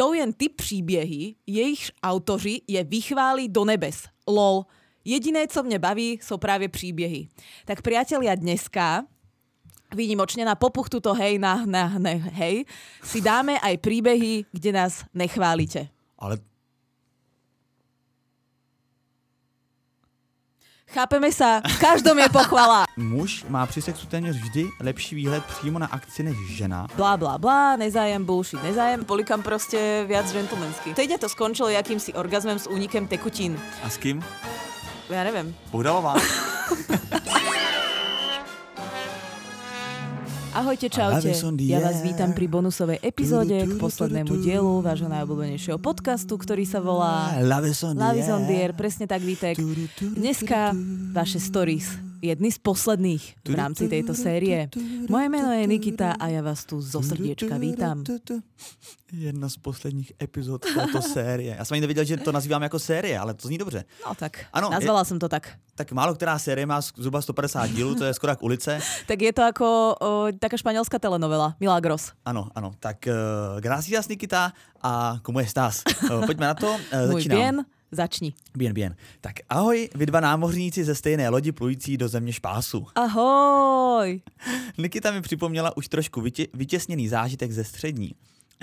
čtou jen ty příběhy, jejichž autoři je vychválí do nebes. LOL. Jediné, co mě baví, jsou právě příběhy. Tak priatelia, dneska výnimočne na popuch tuto hej, na, na, na hej, si dáme aj príbehy, kde nás nechválite. Ale Chápeme sa, v každom je pochvala. muž má při sexu téměř vždy lepší výhled přímo na akci než žena. Bla bla bla, nezájem, bullshit, nezájem. Polikam proste viac gentlemanský. Teď to skončilo jakýmsi orgazmem s únikem tekutín. A s kým? Ja neviem. Bohdalová. Ahojte, čaute. Ja vás vítam pri bonusovej epizóde k poslednému dielu vášho najobľúbenejšieho podcastu, ktorý sa volá Love is on the air. Presne tak, Vítek. Dneska vaše stories. Jedny z posledných v rámci tejto série. Moje meno je Nikita a ja vás tu zo srdiečka vítam. Jedna z posledních epizod této série. Já jsem ani nevěděl, že to nazývám jako série, ale to zní dobře. No tak, Ano, je- nazvala som to tak. Tak málo která série má zhruba 150 dílů, to je skoro jak ulice. Tak je to ako o, taká španielská telenovela. Milagros. Ano, ano. Tak uh, gracias Nikita a como estás? Uh, pojďme na to. Uh, začínám. bien, začni. Bien, bien. Tak ahoj, vy dva námořníci ze stejné lodi plující do země špásu. Ahoj. Nikita mi připomněla už trošku vytě- vytěsněný zážitek ze střední.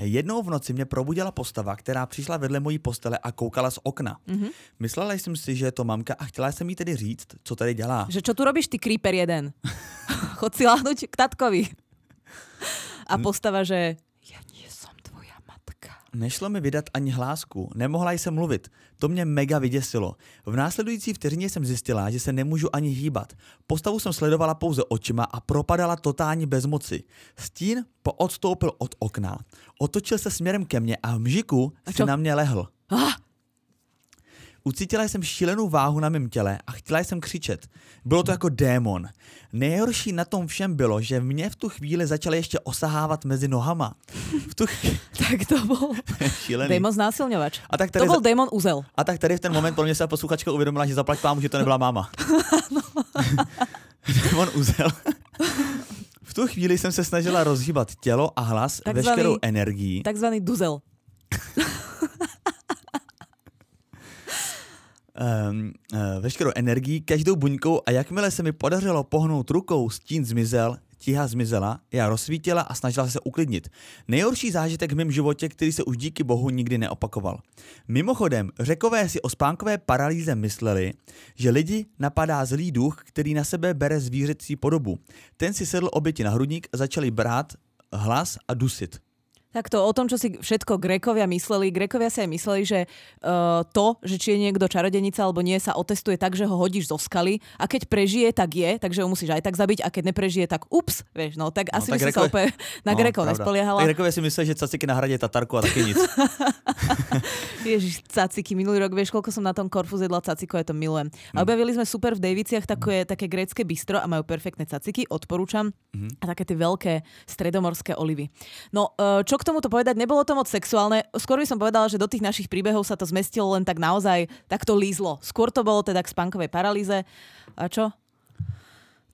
Jednou v noci mě probudila postava, která přišla vedle mojí postele a koukala z okna. Mm-hmm. Myslela jsem si, že je to mamka a chtěla jsem jí tedy říct, co tady dělá. Že čo tu robíš, ty creeper jeden? Chod si láhnuť k tatkovi. A postava, že ja nie som tvoja matka. Nešlo mi vydat ani hlásku, nemohla jsem mluvit. To mě mega vyděsilo. V následující vteřině jsem zjistila, že se nemůžu ani hýbat. Postavu jsem sledovala pouze očima a propadala totální bezmoci. Stín poodstoupil od okna, otočil se směrem ke mně a v mžiku A čo? na mě lehl. Ah, Ucítila jsem šílenou váhu na mém těle a chtěla jsem křičet. Bylo to jako démon. Nejhorší na tom všem bylo, že mě v tu chvíli začaly ještě osahávat mezi nohama. V tu chvíli... tak to bol Šílený. démon znásilňovač. A tak To tady bol za- démon Uzel. A tak tady v ten moment pro mě se posluchačka uvědomila, že zaplať pámu, že to nebyla máma. On uzel. V tu chvíli jsem se snažila rozhýbat tělo a hlas Takzvaný- veškerou energií. Takzvaný Duzel. Um, uh, veškerou energií, každou buňkou a jakmile se mi podařilo pohnout rukou, stín zmizel, tíha zmizela, já rozsvítila a snažila se uklidnit. Nejhorší zážitek v mém životě, který se už díky bohu nikdy neopakoval. Mimochodem, řekové si o spánkové paralýze mysleli, že lidi napadá zlý duch, který na sebe bere zvířecí podobu. Ten si sedl oběti na hrudník začali brát hlas a dusit. Takto o tom, čo si všetko Grékovia mysleli. Grékovia si aj mysleli, že uh, to, že či je niekto čarodenica alebo nie, sa otestuje tak, že ho hodíš zo skaly a keď prežije, tak je, takže ho musíš aj tak zabiť a keď neprežije, tak ups, vieš, no tak asi tak by si sa Grékové- úplne na No, pravda. nespoliehala. Tak si mysleli, že caciky na hradě Tatarku a taky nic. Ježiš, caciky, minulý rok, vieš, koľko som na tom Korfu zjedla caciko, ja to milujem. A objavili sme super v Daviciach také, také grécke bistro a majú perfektné caciky, odporúčam. A také tie veľké stredomorské olivy. No, e, čo k tomuto povedať, nebolo to moc sexuálne. Skôr by som povedala, že do tých našich príbehov sa to zmestilo len tak naozaj, tak to lízlo. Skôr to bolo teda k spánkovej paralýze. A čo?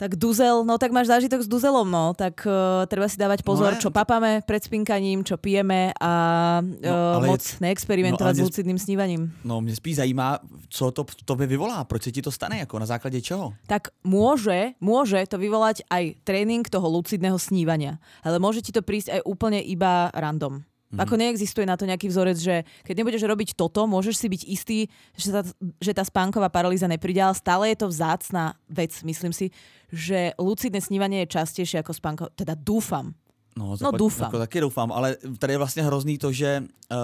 Tak duzel, no tak máš zážitok s duzelom, no. Tak uh, treba si dávať pozor, ne, čo papame pred spinkaním, čo pijeme a uh, No, je- moc neexperimentovať no, ale s je- lucidným snívaním. No, mě spíš zajímá, co to v tobě vyvolá, proč se ti to stane, jako na základě čeho? Tak môže, môže to vyvolať aj tréning toho lucidného snívania. Ale môže ti to prísť aj úplne iba random. Mhm. Ako neexistuje na to nejaký vzorec, že keď nebudeš robiť toto, môžeš si byť istý, že tá, že tá spánková paralýza nepríde, ale stále je to vzácná vec, myslím si, že lucidné snívanie je častejšie ako spánkové. Teda dúfam. No, No, doufám. Jako, taky doufám, ale tady je vlastně hrozný to, že uh,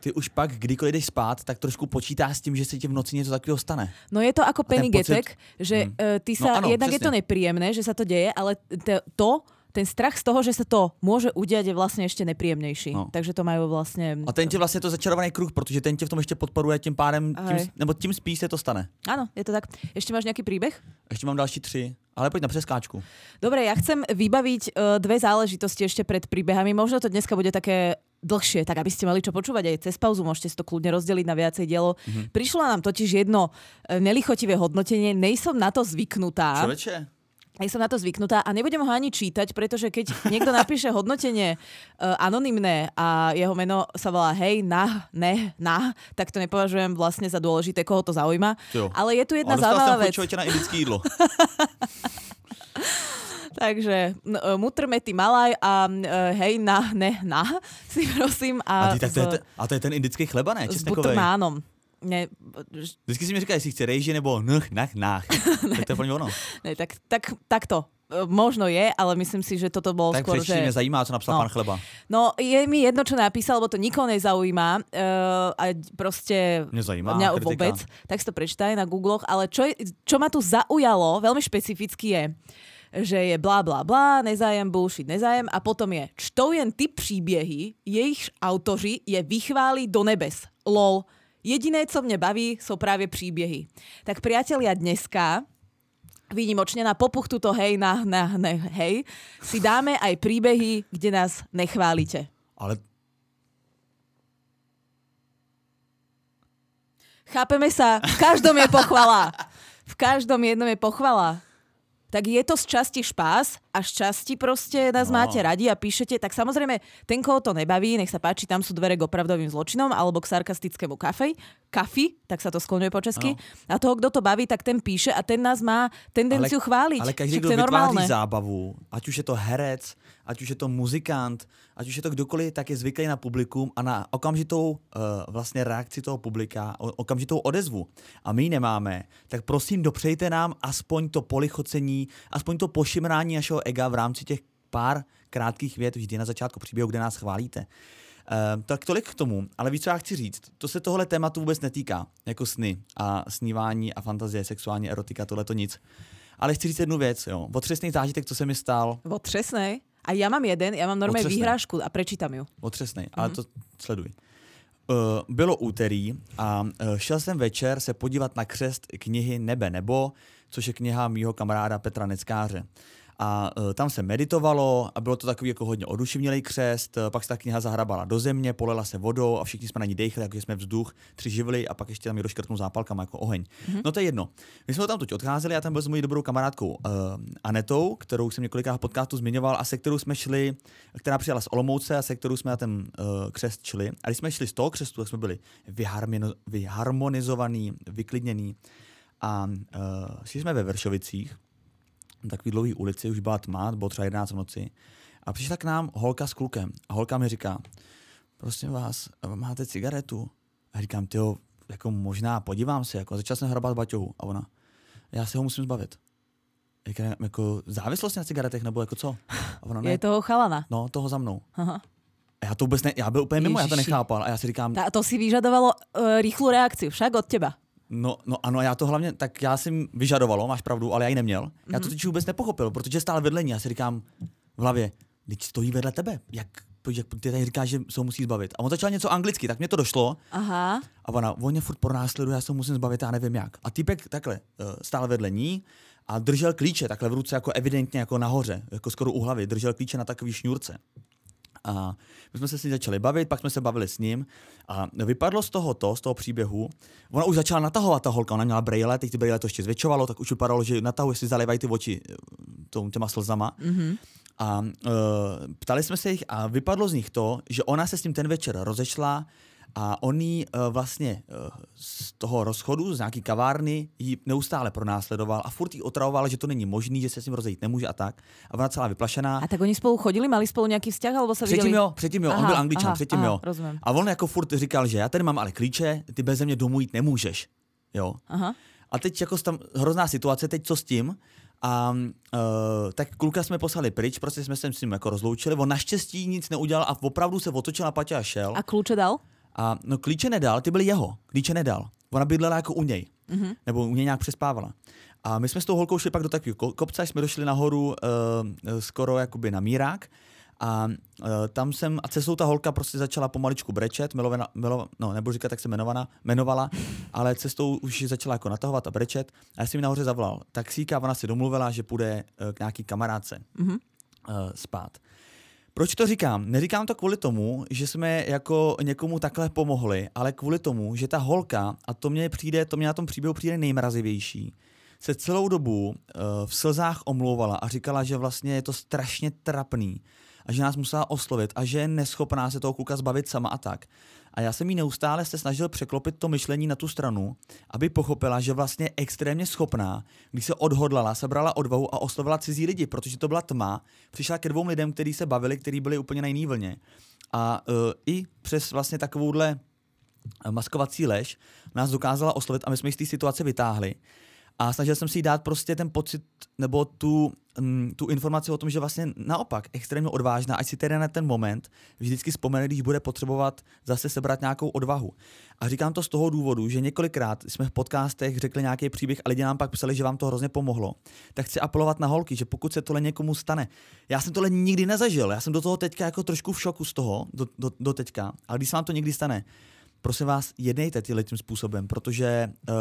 ty už pak, kdykoliv jdeš spát, tak trošku počítáš s tím, že se ti v noci něco takového stane. No je to ako ten Penny pocit- že Hmm. uh, ty No sa, áno, jednak je to presne. nepríjemné, že sa to deje, ale te, to, ten strach z toho, že sa to môže udiať, je vlastne ešte nepríjemnejší. No. Takže to majú vlastne... A ten tě vlastně to začarovaný kruh, protože ten tě v tom ještě podporuje, tím pádem, tím, nebo tím spíš se to stane. Áno, je to tak. Ešte máš nejaký príbeh? Ještě mám další tři, ale pojď na přeskáčku. Dobre, ja chcem vybaviť uh, dve záležitosti ešte pred príbehami. Možno to dneska bude také dlhšie, tak aby ste mali čo počúvať aj cez pauzu, môžete si to kľudne rozdeliť na viacej dielo. Mm-hmm. Prišlo nám totiž jedno e, nelichotivé hodnotenie, nejsom na to zvyknutá. Člověče, ja som na to zvyknutá a nebudem ho ani čítať, pretože keď niekto napíše hodnotenie uh, anonymné a jeho meno sa volá hej, na, ne, na, tak to nepovažujem vlastne za dôležité, koho to zaujíma. Jo. Ale je tu jedna zaujímavá vec. na indické jídlo. Takže n- uh, mutrmety malaj a uh, hej, na, ne, na, si prosím. A, A, ty, tak to je, a to je ten indický chleba, ne? s butrmánom. Ne, Vždycky si mi říká, jestli chce rejži nebo nch, nach, nach. tak to je plně ono. ne, tak, tak, takto. E, Možno je, ale myslím si, že toto bolo Tak skôr, že... mě zajímá, co napsal No. pan Chleba. No, je mi jedno, čo napísal, lebo to nikoho nezaujíma. Uh, a proste... Mě zajímá Mňa kritika. vôbec. Tak si to prečítaj na Googloch. Ale čo, je- čo ma tu zaujalo, veľmi špecificky je, že je blá, blá, blá, nezájem, bullshit, nezájem. A potom je, čtou jen ty příběhy, jejich autoři je vychválí do nebes. Lol. Jediné, co mne baví, sú práve príbehy. Tak priatelia, dneska výnimočne na popuch tuto hej, na, na, ne, hej, si dáme aj príbehy, kde nás nechválite. Ale Chápeme sa, v každom je pochvala. V každom jednom je pochvala. Tak je to z časti špás a z časti proste nás No. máte radi a píšete. Tak samozrejme, ten, koho to nebaví, nech sa páči, tam sú dvere k opravdovým zločinom alebo k sarkastickému kafej. Kafi, tak sa to skloňuje po česky. A toho, kto to baví, tak ten píše a ten nás má tendenciu chváliť. ale každý, kdo vytváří normálne. zábavu, ať už je to herec, ať už je to muzikant, ať už je to kdokoliv, tak je zvyklý na publikum a na okamžitou uh, vlastně reakci toho publika, okamžitou odezvu. A my ji nemáme. Tak prosím, dopřejte nám aspoň to polichocení, aspoň to pošimrání našeho ega v rámci těch pár krátkých vět vždy na začátku příběhu, kde nás chválíte. Uh, tak tolik k tomu, ale víc, co já chci říct, to se tohle tématu vůbec netýká, jako sny a snívání a fantazie, sexuální erotika, tohle to nic. Ale chci říct jednu věc, jo. Otřesný zážitek, co se mi stal, Otřesnej. A ja mám jeden, ja mám Otřesnej. výhrážku a prečítam ju. otřesný, ale to sleduj. Uh, bylo úterý a uh, šel jsem večer se podívat na křest knihy Nebe nebo, což je kniha mýho kamaráda Petra Neckáře. A uh, tam se meditovalo a bylo to takový jako hodně oduševnělý křest, uh, pak se ta kniha zahrabala do země, polela se vodou a všichni jsme na ní dechli, jako jsme vzduch, tři živly a pak ještě tam ji rozškrtnul zápalkama jako oheň. Mm-hmm. No to je jedno. My jsme tam teď odcházeli, já tam byl s mojí dobrou kamarádkou uh, Anetou, kterou jsem několikrát v podcastu zmiňoval a se kterou jsme šli, která přijela z Olomouce a se kterou jsme na ten uh, křest šli. A když jsme šli z toho křestu, tak jsme byli vyharmino, vyharmonizovaný, vyklidněný. A uh, šli jsme ve Vršovicích, na takový dlouhý ulici, už byla tma, bylo třeba 11 v noci. A přišla k nám holka s klukem. A holka mi říká, prosím vás, máte cigaretu? A říkám, ty jako možná podívám se, jako začal jsem hrabat baťohu. A ona, já se ho musím zbavit. Jako, jako závislost na cigaretech, nebo jako co? A ona, Je toho chalana. no, toho za mnou. Aha. A já to vůbec ne, já byl úplně mimo, já to Ježiši. nechápal. A já si říkám, A to si vyžadovalo uh, rýchlu reakciu, však od teba. No, no ano, já to hlavně, tak já jsem vyžadovalo, máš pravdu, ale já ji neměl. Mm-hmm. Já to totiž vůbec nepochopil, protože stál vedle ní. Já si říkám v hlavě, teď stojí vedle tebe, jak, jak ty tady říkáš, že se ho musí zbavit. A on začal něco anglicky, tak mě to došlo. Aha. A ona, on mě furt pronásleduje, já se ho musím zbavit, já nevím jak. A týpek takhle uh, stál vedle ní a držel klíče takhle v ruce, jako evidentně jako nahoře, jako skoro u hlavy, držel klíče na takový šňůrce. A my jsme se s ním začali bavit, pak jsme se bavili s ním a vypadlo z toho to, z toho příběhu, ona už začala natahovat ta holka, ona měla brejle, teď ty brejle to ještě zvětšovalo, tak už vypadalo, že natahuje si zalévají ty oči eh, těma slzama. Mm-hmm. A uh, ptali jsme se jich a vypadlo z nich to, že ona se s ním ten večer rozešla a on jí uh, vlastně uh, z toho rozchodu, z nějaký kavárny, ji neustále pronásledoval a furt jí otravoval, že to není možný, že se s ním rozejít nemůže a tak. A ona celá vyplašená. A tak oni spolu chodili, mali spolu nejaký vzťah, alebo sa Předtím videli? jo, předtím jo, on byl angličan, aha, předtím aha, jo. rozumím. A on jako furt říkal, že já tady mám ale klíče, ty bez mě domů jít nemůžeš. Jo. Aha. A teď jako tam hrozná situace, teď co s tím? A uh, tak kluka jsme poslali pryč, prostě jsme se s ním jako rozloučili. On naštěstí nic neudělal a opravdu se otočil na patě a šel. A kľúče dal? A no klíče nedal, ty byly jeho, klíče nedal. Ona bydlela jako u něj, mm-hmm. nebo u něj nějak přespávala. A my jsme s tou holkou šli pak do takového ko- kopce, jsme došli nahoru uh, skoro jakoby na mírák. A uh, tam jsem, a cestou ta holka prostě začala pomaličku brečet, milovena, milo, no nebudu říkat, jak se jmenovaná, jmenovala, ale cestou už začala jako natahovat a brečet. A já jsem mi nahoře zavolal taxíka, ona si domluvila, že půjde uh, k nějaký kamarádce mm-hmm. uh, spát. Proč to říkám? Neříkám to kvůli tomu, že jsme jako někomu takhle pomohli, ale kvůli tomu, že ta holka, a to mě přijde, to mě na tom příběhu přijde nejmrazivější, se celou dobu uh, v slzách omlouvala a říkala, že vlastně je to strašně trapný a že nás musela oslovit a že je neschopná se toho kluka zbavit sama a tak. A já jsem jí neustále se snažil překlopit to myšlení na tu stranu, aby pochopila, že vlastně je extrémně schopná, když se odhodlala, sebrala odvahu a oslovila cizí lidi, protože to byla tma, přišla ke dvou lidem, kteří se bavili, kteří byli úplně na jiný vlně. A uh, i přes vlastně takovouhle maskovací lež nás dokázala oslovit a my jsme ji z té situace vytáhli. A snažil jsem si jí dát prostě ten pocit nebo tu, um, tu informaci o tom, že vlastně naopak extrémně odvážná, ať si tedy na ten moment vždycky vzpomene, když bude potřebovat zase sebrat nějakou odvahu. A říkám to z toho důvodu, že několikrát jsme v podcastech řekli nějaký příběh a lidi nám pak psali, že vám to hrozně pomohlo. Tak chci apelovat na holky, že pokud se tohle někomu stane, já jsem tohle nikdy nezažil, já jsem do toho teďka jako trošku v šoku z toho, do, do, do teďka, ale když se vám to někdy stane, prosím vás, jednejte tím způsobem, protože uh,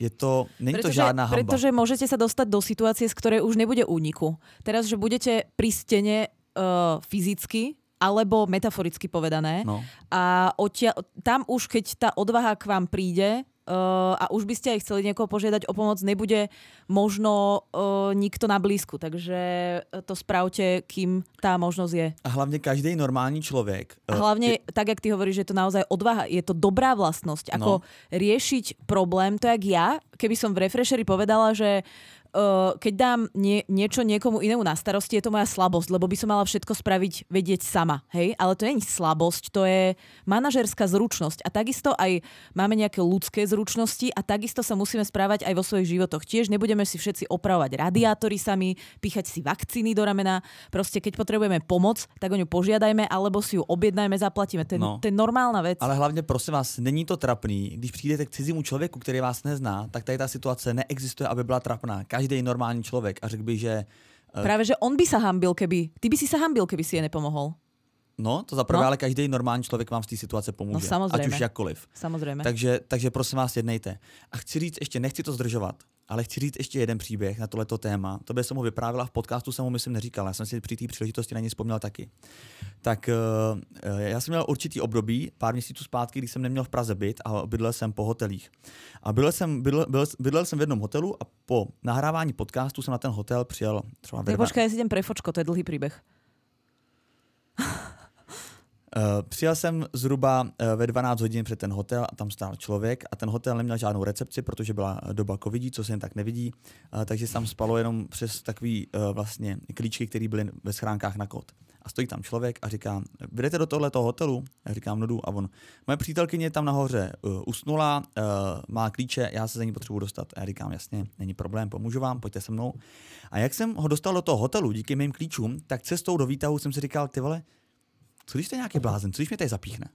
je to, není pretože, to žádná hamba. Pretože môžete sa dostať do situácie, z ktorej už nebude úniku. Teraz, že budete pri stene uh, fyzicky, alebo metaforicky povedané. No. A odtia- tam už, keď tá odvaha k vám príde, uh, a už by ste aj chceli niekoho požiadať o pomoc, nebude možno uh, nikto na blízku. Takže to spravte, kým tá možnosť je. A hlavne každý normální človek. Uh, a hlavne, je... tak jak ty hovoríš, že je to naozaj odvaha, je to dobrá vlastnosť. Ako no. riešiť problém, to jak ja, keby som v Refresheri povedala, že uh, keď dám nie, niečo niekomu inému na starosti, je to moja slabosť, lebo by som mala všetko spraviť, vedieť sama, hej? Ale to je slabosť, to je manažerská zručnosť. A takisto aj máme nejaké ľudské zručnosti a takisto sa musíme správať aj vo svojich životoch. Tiež nebudeme si všetci opravovať radiátory sami, píchať si vakcíny do ramena. Proste keď potrebujeme pomoc, tak o ňu požiadajme, alebo si ju objednajme, zaplatíme. To je, no. to je normálna vec. Ale hlavně prosím vás, není to trapný. Když přijdete k cizímu člověku, který vás nezná, tak tady ta situace neexistuje, aby byla trapná každý normální člověk a řekl by, že... Uh, Právě, že on by se hambil, keby... Ty by si se hambil, keby si je nepomohol. No, to za prvé, no. ale každý normální člověk vám z té situace pomůže. No, samozřejmě. Ať už jakkoliv. Samozřejmě. Takže, takže prosím vás, jednejte. A chci říct, ještě nechci to zdržovat, ale chci říct ještě jeden příběh na tohleto téma. To by jsem ho vyprávila v podcastu, jsem mu myslím neříkal, já jsem si při té příležitosti na ně vzpomněl taky. Tak uh, já jsem měl určitý období, pár měsíců zpátky, kdy jsem neměl v Praze byt a bydlel jsem po hotelích. A bydlel jsem, bydlel, bydlel, bydlel jsem v jednom hotelu a po nahrávání podcastu jsem na ten hotel přijel třeba ve Počkej, já si jdem prefočko, to je dlhý příběh. Uh, přijel jsem zhruba uh, ve 12 hodin před ten hotel a tam stál člověk a ten hotel neměl žádnou recepci, protože byla doba covidí, co se jen tak nevidí, takže se tam spalo jenom přes takový vlastně klíčky, které byly ve schránkách na kód. A stojí tam člověk a říká, jdete do tohoto hotelu? Já říkám, no jdu. A on, moje přítelkyně tam nahoře usnula, má klíče, já se za ní potřebuji dostat. A já říkám, jasně, není problém, pomůžu vám, pojďte se mnou. A jak jsem ho dostal do toho hotelu díky mým klíčům, tak cestou do výtahu jsem si říkal, ty vole, co když to je nějaký blázen, co když mě tady zapíchne?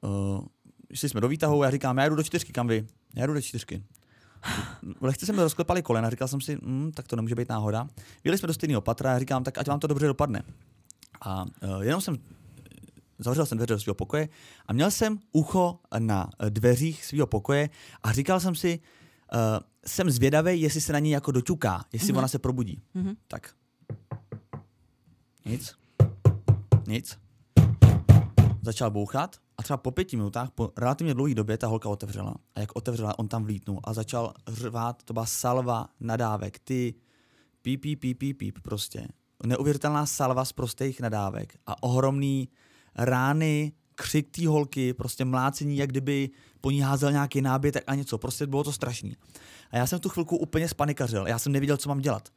Uh, šli jsme do výtahu, já říkám, já jdu do čtyřky, kam vy? Já jdu do čtyřky. Lehce se mi rozklepali kolena, říkal jsem si, mm, tak to nemůže být náhoda. Vyjeli jsme do stejného patra, já říkám, tak ať vám to dobře dopadne. A uh, jenom jsem zavřel jsem dveře do svého pokoje a měl jsem ucho na dveřích svého pokoje a říkal jsem si, uh, jsem zvědavý, jestli se na ní jako doťuká, jestli mm-hmm. ona se probudí. Mm-hmm. Tak. Nic. Nic. Začal bouchat a třeba po pěti minutách, po relativně dlouhé době, ta holka otevřela. A jak otevřela, on tam vlítnul a začal řvát, to byla salva nadávek, ty píp, píp, píp, píp, prostě. Neuvěřitelná salva z prostých nadávek a ohromný rány, křik té holky, prostě mlácení, jak kdyby po ní házel nějaký nábytek a něco. Prostě bylo to strašný. A já jsem tu chvilku úplně spanikařil. Já jsem nevěděl, co mám dělat.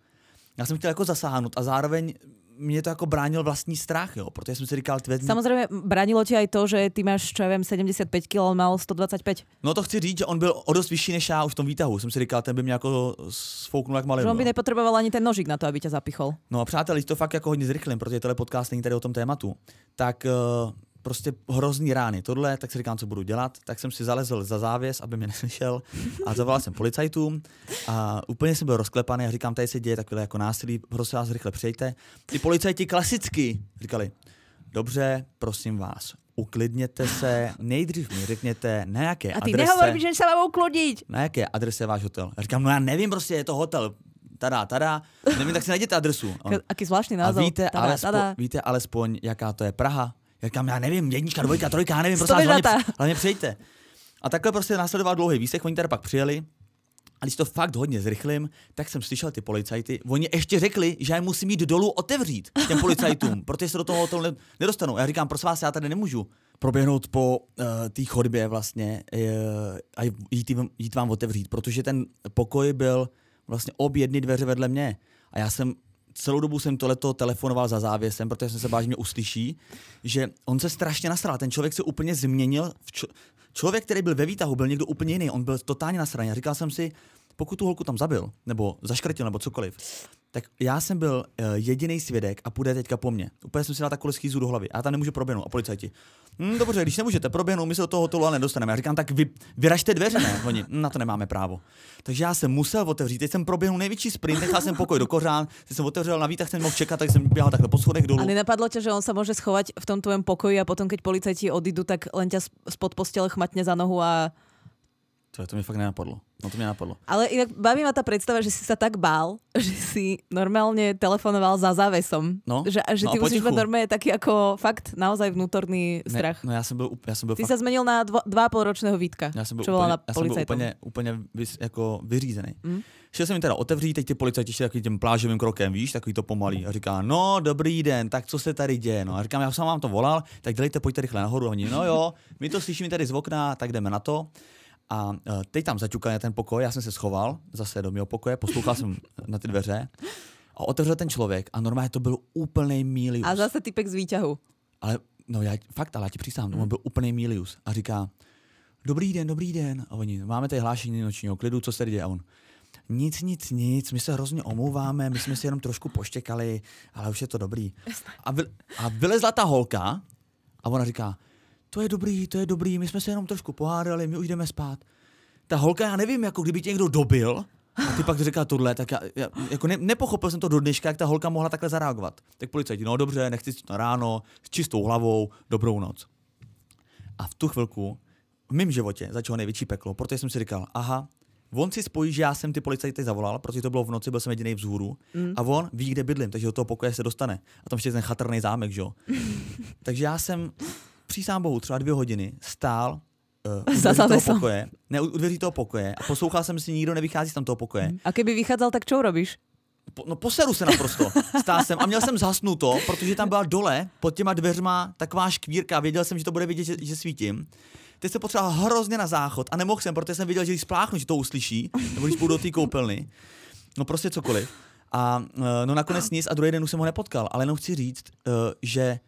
Já jsem chtěl jako zasáhnout a zároveň mě to jako bránil vlastní strach, jo, protože jsem si říkal, ty vezmi... Samozřejmě bránilo ti aj to, že ty máš, čo ja vím, 75 kg, on mal 125. No to chci říct, že on byl o dost vyšší než já už v tom výtahu. Jsem si říkal, ten by mě jako sfouknul jak malý. Že on by nepotřeboval ani ten nožík na to, aby tě zapichol. No a přátelé, to fakt jako hodně zrychlím, protože tenhle podcast není tady o tom tématu. Tak uh, prostě hrozný rány. Tohle, tak si říkám, co budu dělat. Tak jsem si zalezl za závěs, aby mě neslyšel a zavolal jsem policajtům a úplně jsem byl rozklepaný a říkám, tady se děje takové jako násilí, prosím vás, rychle přejte. Ty policajti klasicky říkali, dobře, prosím vás, uklidněte se, nejdřív mi řekněte, na jaké A ty adrese... nehovor, že se mám uklidnit. Na jaké adrese je váš hotel? Já říkám, no já nevím, prostě je to hotel, tada, tada, nevím, tak si najděte adresu. Aký zvláštní název. A víte, tada, alespo, tada. víte alespoň, jaká to je Praha? Já říkám, já nevím, jednička, dvojka, trojka, já nevím, prostě hlavně, hlavně přijďte. A takhle prostě následoval dlouhý výsek, oni tady pak přijeli A když to fakt hodně zrychlím, tak jsem slyšel ty policajty. Oni ještě řekli, že já musím jít dolů otevřít těm policajtům, protože se do toho hotelu nedostanou. Já říkám, prosím vás, já tady nemůžu proběhnout po uh, té chodbě vlastně uh, a jít, jít vám otevřít, protože ten pokoj byl vlastně obě jedny dveře vedle mě. A já jsem celou dobu jsem tohleto telefonoval za závěsem, protože jsem se bál, že mě uslyší, že on se strašně nasral. Ten člověk se úplně změnil. V č- člověk, který byl ve výtahu, byl někdo úplně jiný. On byl totálně nasraný. Říkal jsem si, pokud tu holku tam zabil, nebo zaškrtil, nebo cokoliv, tak já jsem byl uh, jediný svědek a půjde teďka po mně. Úplně jsem si dal takovou schýzu do hlavy. A já tam nemůžu proběhnout. A policajti. Hm, dobře, když nemůžete proběhnout, my se do toho hotelu ale nedostaneme. Já říkám, tak vy, vyražte dveře, ne? Oni, hm, na to nemáme právo. Takže já jsem musel otevřít. Teď jsem proběhnul největší sprint, nechal jsem pokoj do kořán, teď jsem otevřel na výtah, jsem mohl čekat, tak jsem běhal takhle po schodech dolů. A nenapadlo tě, že on se může schovat v tom tvém pokoji a potom, keď policajti odjdu, tak len ťa spod postele chmatne za nohu a to, to mi fakt nenapadlo. No to mi napadlo. Ale inak baví ma tá predstava, že si sa tak bál, že si normálne telefonoval za závesom. No, že, že no ty musíš mať normálne taký ako fakt naozaj vnútorný strach. Ne, no ja som byl, ja som byl Ty fakt... sa zmenil na dvo, dva pol ročného Vítka, ja som byl čo úplne, na ja som byl úplne, úplne vys, jako vyřízený. Mm. Šel jsem mi teda otevřít, teď ty policajti šli takovým tím plážovým krokem, víš, takový to pomalý. A říká, no dobrý den, tak co se tady děje? No a říkám, já jsem vám to volal, tak dělejte, pojďte rychle nahoru. A oni, no jo, my to slyšíme tady z okna, tak jdeme na to. A e, teď tam zaťukal na ten pokoj, já jsem se schoval zase do mého pokoje, poslouchal jsem na ty dveře a otevřel ten člověk a normálně to byl úplný milius. A zase typek z výťahu. Ale no já, fakt, ale já ti přísám, hmm. on byl úplný milius a říká, dobrý den, dobrý den. A oni, máme tady hlášení nočního klidu, co se děje? A on, nic, nic, nic, my se hrozně omlouváme, my jsme si jenom trošku poštěkali, ale už je to dobrý. A, vy, a vylezla ta holka a ona říká, to je dobrý, to je dobrý, my jsme se jenom trošku pohádali, my už jdeme spát. Ta holka, já nevím, jako kdyby tě někdo dobil, a ty pak říká tohle, tak já, já jako ne, nepochopil jsem to do dneška, jak ta holka mohla takhle zareagovat. Tak policajti, no dobře, nechci na ráno, s čistou hlavou, dobrou noc. A v tu chvilku v mém životě začalo největší peklo, protože jsem si říkal, aha, on si spojí, že já jsem ty policajty zavolal, protože to bylo v noci, byl jsem jediný vzhůru. Mm. A on ví, kde bydlím, takže do toho pokoje se dostane. A tam ještě ten chatrný zámek, že jo. takže já jsem přísám bohu, třeba dvě hodiny stál uh, dveří toho pokoje, ne, u dveří toho pokoje a poslouchal jsem si, nikdo nevychází z tam toho pokoje. A kdyby vycházel, tak čo robíš? Po, no poseru se naprosto. Stál jsem a měl jsem zhasnuto, protože tam byla dole pod těma dveřma taková škvírka. Věděl jsem, že to bude vidět, že, že svítím. Teď jsem potřeboval hrozně na záchod a nemohl jsem, protože jsem viděl, že když spláchnu, že to uslyší, nebo když půjdu do té koupelny. No prostě cokoliv. A eh, no nakonec nic a druhý den už jsem ho nepotkal. Ale jenom chci říct, uh, že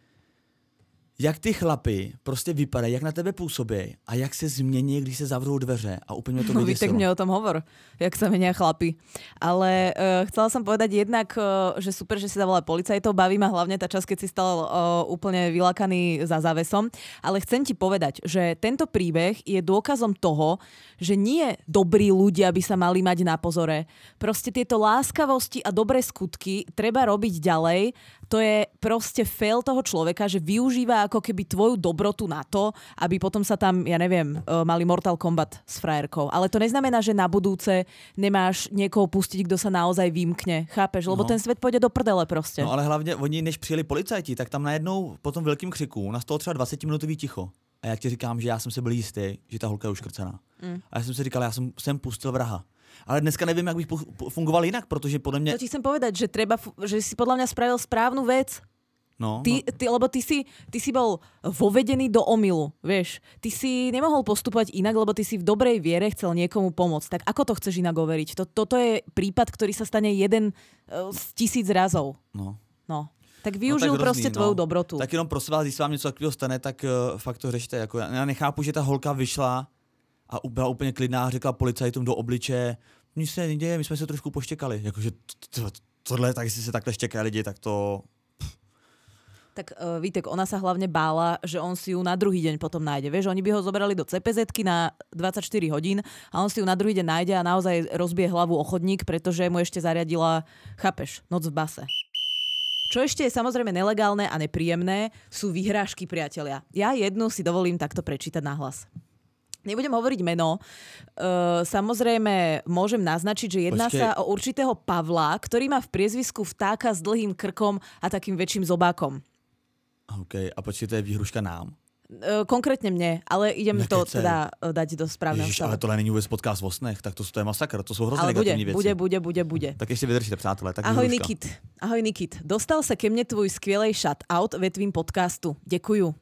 jak ty chlapy prostě vypadají, jak na tebe působí a jak se změní, když se zavřou dveře a úplně to no. No, mě o tom hovor, jak sa menia chlapy. Ale uh, chcela som povedať jednak, uh, že super, že si zavolal policajtov, baví ma hlavne tá časť, keď si stal uh, úplne vylakaný za závesom. Ale chcem ti povedať, že tento príbeh je dôkazom toho, že nie dobrí ľudia by sa mali mať na pozore. Proste tieto láskavosti a dobré skutky treba robiť ďalej to je proste fail toho človeka, že využíva ako keby tvoju dobrotu na to, aby potom sa tam, ja neviem, e, mali Mortal Kombat s frajerkou. Ale to neznamená, že na budúce nemáš niekoho pustiť, kto sa naozaj vymkne. Chápeš? Lebo no. ten svet pôjde do prdele prostě. No ale hlavně oni, než přijeli policajti, tak tam najednou po tom velkým křiku nastalo třeba 20 minutový ticho. A já ti říkám, že já jsem si byl jistý, že ta holka je uškrcená. Mm. A já jsem si říkal, já jsem, jsem pustil vraha ale dneska nevím, jak bych fungoval jinak, protože podle mě... To ti chcem povedať, že, treba, že si podľa mňa spravil správnu vec. No, ty, no. ty, lebo ty si, ty si bol vovedený do omilu, vieš. Ty si nemohol postupovať inak, lebo ty si v dobrej viere chcel niekomu pomôcť. Tak ako to chceš inak overiť? To, toto je prípad, ktorý sa stane jeden uh, z tisíc razov. No. No. Tak využil no, tak prostě tvoju no. dobrotu. Tak jenom prosím vás, když se vám něco takového stane, tak uh, fakt to řešte. Jako, já nechápu, že ta holka vyšla a byla úplně klidná a řekla policajtům do obliče, nic se neděje, my jsme se trošku poštěkali. Jakože tohle, tak jestli se takhle štěkají lidi, tak to... Tak uh, Vítek, ona sa hlavne bála, že on si ju na druhý deň potom nájde. Vieš, oni by ho zobrali do cpz na 24 hodín a on si ju na druhý deň nájde a naozaj rozbije hlavu o chodník, pretože mu ešte zariadila, chápeš, noc v base. Čo ešte je samozrejme nelegálne a nepríjemné, sú vyhrážky priatelia. Ja jednu si dovolím takto prečítať na hlas. Nebudem hovoriť meno. Uh, samozrejme, môžem naznačiť, že jedná Počkej. sa o určitého Pavla, ktorý má v priezvisku vtáka s dlhým krkom a takým väčším zobákom. OK, a počkej, to je výhruška nám? E, konkrétně mě, ale idem to Nekecej. teda e, dať do správného Ježiš, stavu. ale tohle není vůbec podcast o snech, tak to, to je masakr, to jsou hrozně ale bude, negativní věci. bude, bude, bude, bude. Tak ještě vydržte, přátelé. Tak Ahoj Zuzka. Nikit. Ahoj Nikit. Dostal se ke mně tvůj skvělej shout-out ve tvým podcastu. Děkuju.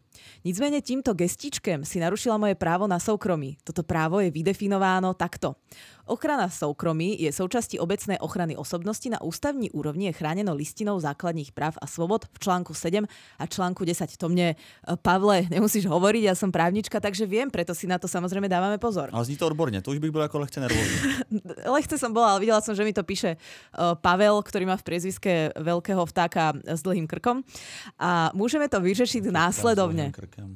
Nicméně tímto gestičkem si narušila moje právo na soukromí. Toto právo je vydefinováno takto. Ochrana soukromí je součástí obecné ochrany osobnosti na ústavní úrovni je chráněno listinou základních práv a svobod v článku 7 a článku 10. To mne, eh, Pavle, nemusíš hovoriť, ja som právnička, takže viem, preto si na to samozrejme dávame pozor. Ale zní to odborně, to už bych byl jako lehce nervózní. Lehce som bola, ale videla som, že mi to píše uh, Pavel, ktorý má v priezviske veľkého vtáka s dlhým krkom. A môžeme to vyřešiť následovne. Krkem.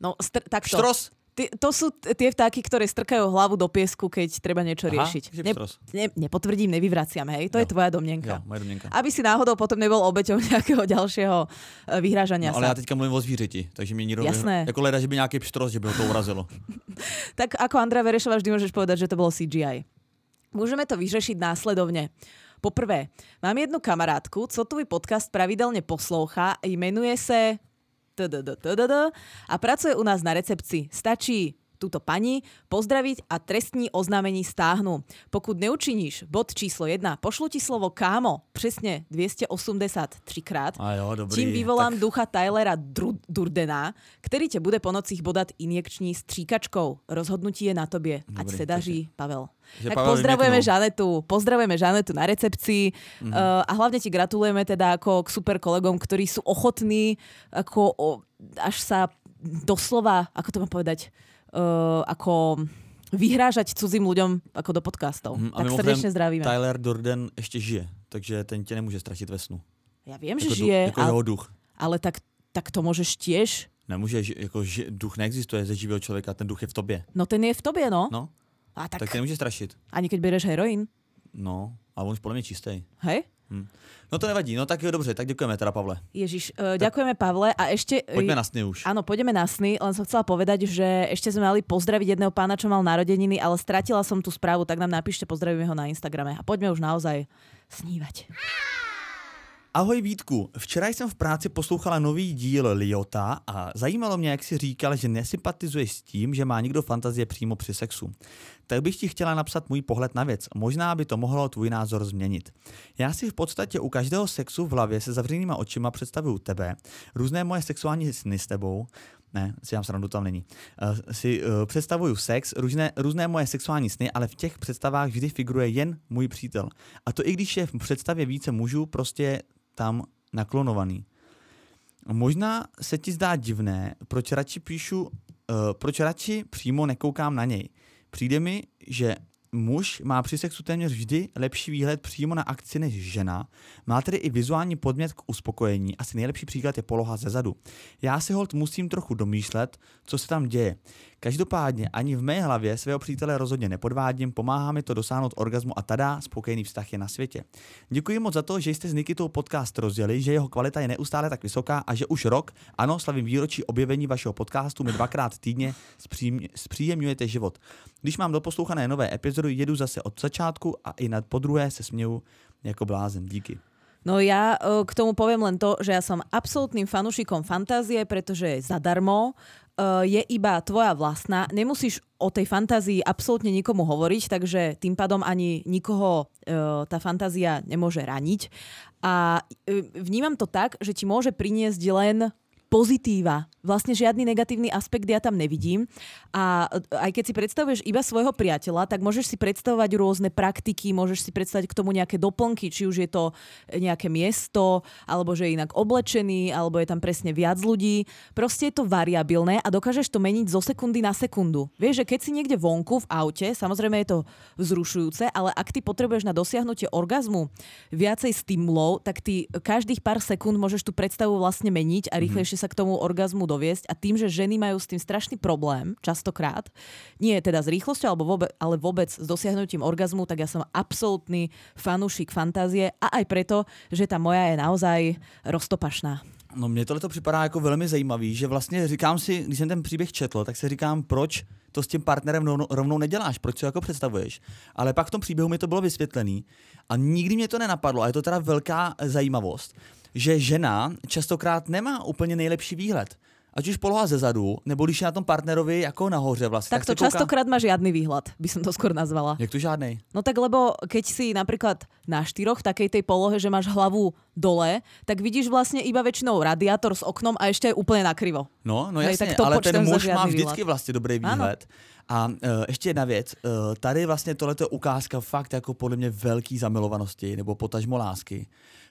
No, str- takto. Štros! Ty, to sú tie vtáky, ktoré strkajú hlavu do piesku, keď treba niečo Aha, riešiť. Ne, ne, nepotvrdím, nevyvraciam, hej? To Jo. je tvoja Jo, domnenka. moje domněnka. Aby si náhodou potom nebol obeťou nejakého ďalšieho eh, vyhrážania No, ale já sa. teďka mluvím o zvířeti, takže mě nikdo... Jasné. Jako leda, že by nějaký pštros, že by ho to urazilo. Tak ako Andrea Verešová vždy môžeš povedať, že to bolo CGI. Môžeme to vyřešiť následovne. Poprvé, mám jednu kamarátku, co tvůj podcast pravidelne poslouchá, jmenuje se tdd, tdd, a pracuje u nás na recepci. Stačí túto pani pozdraviť a trestní oznámení stáhnu. Pokud neučiníš bod číslo 1, pošlu ti slovo kámo přesně 283 krát. A jo, dobrý. Tím vyvolám tak... ducha Tylera Dru- Durdena, který tě bude po nocích bodat injekční stříkačkou. Rozhodnutí je na tobě. Ať se daří, Pavel. Že tak Pavel pozdravujeme vymeknul. Žanetu, pozdravujeme Žanetu na recepcii Mhm. uh, a hlavne ti gratulujeme teda ako k super kolegom, ktorí sú ochotní ako o, až sa doslova, ako to mám povedať, uh, ako vyhrážať cudzím ľuďom ako do podcastov. A tak srdečne zdravíme. Tyler Durden ještě žije, takže ten tě nemůže ztratit ve snu. Ja viem, Jako, že žije, jako ale, jeho duch. ale tak, tak to môžeš tiež. Nemůže, ži- jako ži, duch neexistuje ze živého člověka, ten duch je v tobě. No ten je v tobě, no. No, A tak, tak tě nemůže strašit. ani keď bereš heroin. No, ale on už podle mě čistý. Hej? No to nevadí, no tak jo, dobře, tak děkujeme teda, Pavle. Ježiš, uh, ďakujeme Pavle a ešte... Pojďme na sny už. Áno, pôjdeme na sny, len som chcela povedať, že ešte sme mali pozdraviť jedného pána, čo mal narodeniny, ale stratila som tú správu, tak nám napíšte, pozdravíme ho na Instagrame a poďme už naozaj snívať. Ahoj Vítku, včera jsem v práci poslouchala nový díl Liota a zajímalo mě, jak si říkal, že nesympatizuješ s tím, že má někdo fantazie přímo při sexu. Tak bych ti chtěla napsat můj pohled na věc. Možná by to mohlo tvůj názor změnit. Já si v podstatě u každého sexu v hlavě se zavřenýma očima představuju tebe, různé moje sexuální sny s tebou, ne, si dám srandu, tam není. Uh, si uh, představuju sex, různé, různé moje sexuální sny, ale v těch představách vždy figuruje jen můj přítel. A to i když je v představě více mužů, prostě tam naklonovaný. Možná se ti zdá divné, proč radši píšu, uh, proč radši přímo nekoukám na něj. Přijde mi, že muž má při sexu téměř vždy lepší výhled přímo na akci než žena, má tedy i vizuální podmět k uspokojení, asi nejlepší příklad je poloha ze zadu. Já si hold musím trochu domýšlet, co se tam děje. Každopádně ani v mé hlavě svého přítele rozhodně nepodvádím, pomáhá mi to dosáhnout orgazmu a tada, spokojený vztah je na světě. Děkuji moc za to, že jste s Nikitou podcast rozdělili, že jeho kvalita je neustále tak vysoká a že už rok, ano, slavím výročí objevení vašeho podcastu, mi dvakrát týdně zpřím, zpříjemňujete život. Když mám doposlouchané nové epizody, jedu zase od začátku a i na podruhé se směju jako blázen. Díky. No ja uh, k tomu poviem len to, že ja som absolútnym fanúšikom fantázie, pretože je zadarmo, je iba tvoja vlastná, nemusíš o tej fantázii absolútne nikomu hovoriť, takže tým pádom ani nikoho uh, tá fantázia nemôže raniť. A uh, vnímam to tak, že ti môže priniesť len pozitíva. Vlastne žiadny negatívny aspekt ja tam nevidím. A aj keď si predstavuješ iba svojho priateľa, tak môžeš si predstavovať rôzne praktiky, môžeš si predstaviť k tomu nejaké doplnky, či už je to nejaké miesto, alebo že je inak oblečený, alebo je tam presne viac ľudí. Proste je to variabilné a dokážeš to meniť zo sekundy na sekundu. Vieš, že keď si niekde vonku v aute, samozrejme je to vzrušujúce, ale ak ty potrebuješ na dosiahnutie orgazmu viacej stimulov, tak ty každých pár sekúnd môžeš tú predstavu vlastne meniť a rýchlejšie sa k tomu orgazmu doviesť a tým, že ženy majú s tým strašný problém, častokrát, nie teda s rýchlosťou, alebo vôbec, ale vôbec s dosiahnutím orgazmu, tak ja som absolútny fanúšik fantázie a aj preto, že tá moja je naozaj roztopašná. No mně tohle to připadá jako velmi zajímavý, že vlastně říkám si, když jsem ten příběh četl, tak si říkám, proč to s tím partnerem rovnou, neděláš, proč si jako představuješ. Ale pak v tom příběhu mi to bylo vysvětlený a nikdy mě to nenapadlo a je to teda velká zajímavost, že žena častokrát nemá úplně nejlepší výhled. Ať už poloha ze zadu, nebo když je na tom partnerovi jako nahoře vlastně. Tak, tak to kouká... častokrát má žiadny výhľad, by som to skôr nazvala. Jak to žádnej? No tak lebo keď si napríklad na štyroch v takej tej polohe, že máš hlavu dole, tak vidíš vlastně iba väčšinou radiátor s oknom a ešte je úplne nakrivo. No, no jasně, Hej, tak to ale ten muž má vždycky výhled. vlastně dobrý výhled. Ano. A uh, ještě jedna věc, uh, tady vlastně tohle je ukázka fakt jako podle mě velký zamilovanosti nebo potažmo lásky.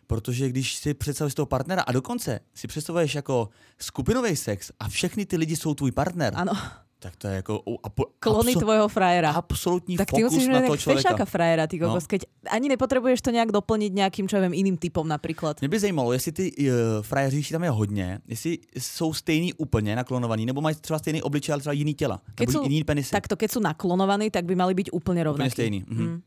Protože když si představuješ toho partnera a dokonce si představuješ jako skupinový sex a všechny ty lidi jsou tvůj partner, ano. Tak to je jako... Apo, Klony abso- tvojho frajera. Absolutní tak ty musíš na toho člověka. frajera, ty kokos, no. keď ani nepotřebuješ to nějak doplnit nějakým, čo vím, jiným typem například. Mě by zajímalo, jestli ty uh, frajeři, tam je hodně, jestli jsou stejný úplně naklonovaný, nebo mají třeba stejný obličej, ale třeba jiný těla, keď nebo jsou, jiný penisy. Tak to, keď jsou naklonovaný, tak by mali být úplně rovnaký. Úplně stejný. Mhm. Mm.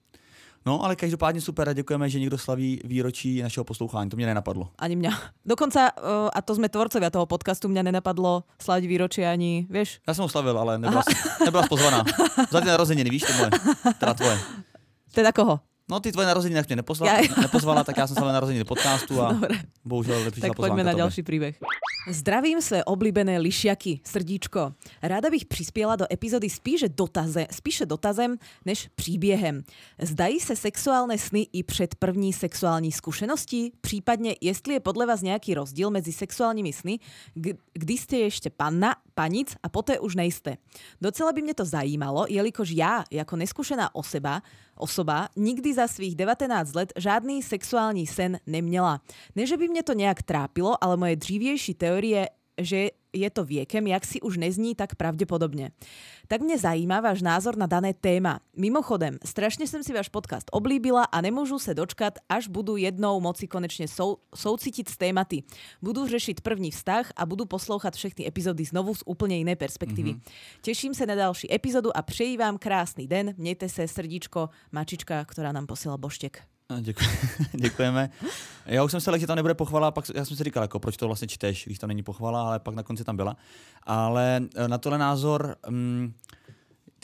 No, ale každopádně super a děkujeme, že někdo slaví výročí našeho poslouchání. To mě nenapadlo. Ani mě. Dokonce, uh, a to jsme tvorcovia toho podcastu, mě nenapadlo slavit výročí ani, víš? Já jsem ho slavil, ale nebyla, nebyla pozvaná. Za ty narozeniny, víš, to moje. Teda tvoje. Teda koho? No ty tvoje narozeniny mě nepozvala, já... nepozvala, tak já jsem slavil narozeniny podcastu a Dobre. bohužel nepřišla Tak pojďme na další příběh. Zdravím své oblíbené lišiaky, srdíčko. Ráda bych přispěla do epizody spíše, dotaze, spíše dotazem než příběhem. Zdají se sexuální sny i před první sexuální zkušeností? Případně, jestli je podle vás nějaký rozdíl mezi sexuálními sny, kdy jste ještě panna, panic a poté už nejste. Docela by mě to zajímalo, jelikož já, jako neskušená osoba, osoba nikdy za svých 19 let žádný sexuální sen neměla. Ne, že by mě to nějak trápilo, ale moje dřívější teorie že je to věkem, jak si už nezní tak pravděpodobně. Tak mě zajímá váš názor na dané téma. Mimochodem, strašně jsem si váš podcast oblíbila a nemůžu se dočkat, až budu jednou moci konečně sou, soucítit s tématy. Budu řešit první vztah a budu poslouchat všechny epizody znovu z úplně jiné perspektivy. Mm-hmm. Těším se na další epizodu a přeji vám krásný den. Mějte se srdíčko, mačička, která nám posílala boštěk. Děkuji, děkujeme. Já už jsem se lekl, že tam nebude pochvala, pak já jsem si říkal, jako, proč to vlastně čteš, když tam není pochvala, ale pak na konci tam byla. Ale eh, na tohle názor, um,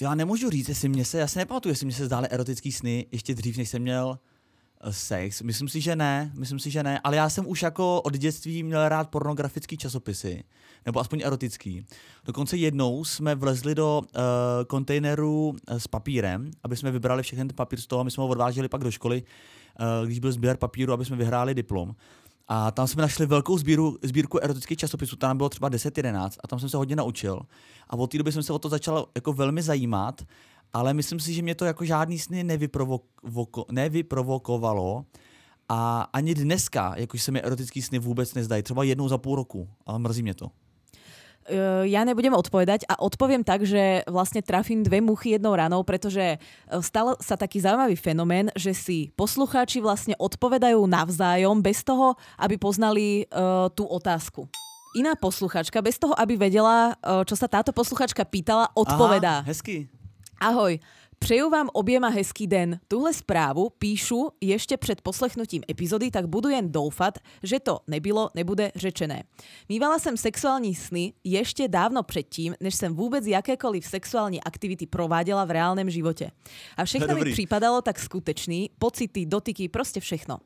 já nemůžu říct, jestli mě se, já si nepamatuju, jestli mě se zdály erotický sny ještě dřív, než jsem měl sex. Myslím si, že ne, myslím si, že ne, ale já jsem už jako od dětství měl rád pornografický časopisy, nebo aspoň erotický. Dokonce jednou jsme vlezli do uh, kontejneru s papírem, aby jsme vybrali všechny ten papír z toho my jsme ho odváželi pak do školy Eh, když byl sběr papíru, aby jsme vyhráli diplom. A tam jsme našli velkou sbíru, sbírku erotických časopisů, tam bylo třeba 10-11 a tam jsem se hodně naučil. A od té doby jsem se o to začal jako velmi zajímat, ale myslím si, že mě to jako žádný sny nevyprovoko, nevyprovokovalo. A ani dneska, jakož se mi erotický sny vůbec nezdají, třeba jednou za půl roku, ale mrzí mě to. Eh, ja nebudem odpovedať a odpoviem tak, že vlastne trafím dve muchy jednou ranou, pretože eh, stal sa taký zaujímavý fenomén, že si poslucháči vlastne odpovedajú navzájom bez toho, aby poznali uh, tú otázku. Iná posluchačka, bez toho, aby vedela, čo sa táto posluchačka pýtala, odpovedá. Aha, hezky. Ahoj, Přeju vám oběma hezký den. Tuhle zprávu píšu ještě před poslechnutím epizody, tak budu jen doufat, že to nebylo, nebude řečené. Mývala jsem sexuální sny ještě dávno předtím, než jsem vůbec jakékoliv sexuální aktivity prováděla v reálném životě. A všechno mi připadalo tak skutečný, pocity, dotyky, prostě všechno.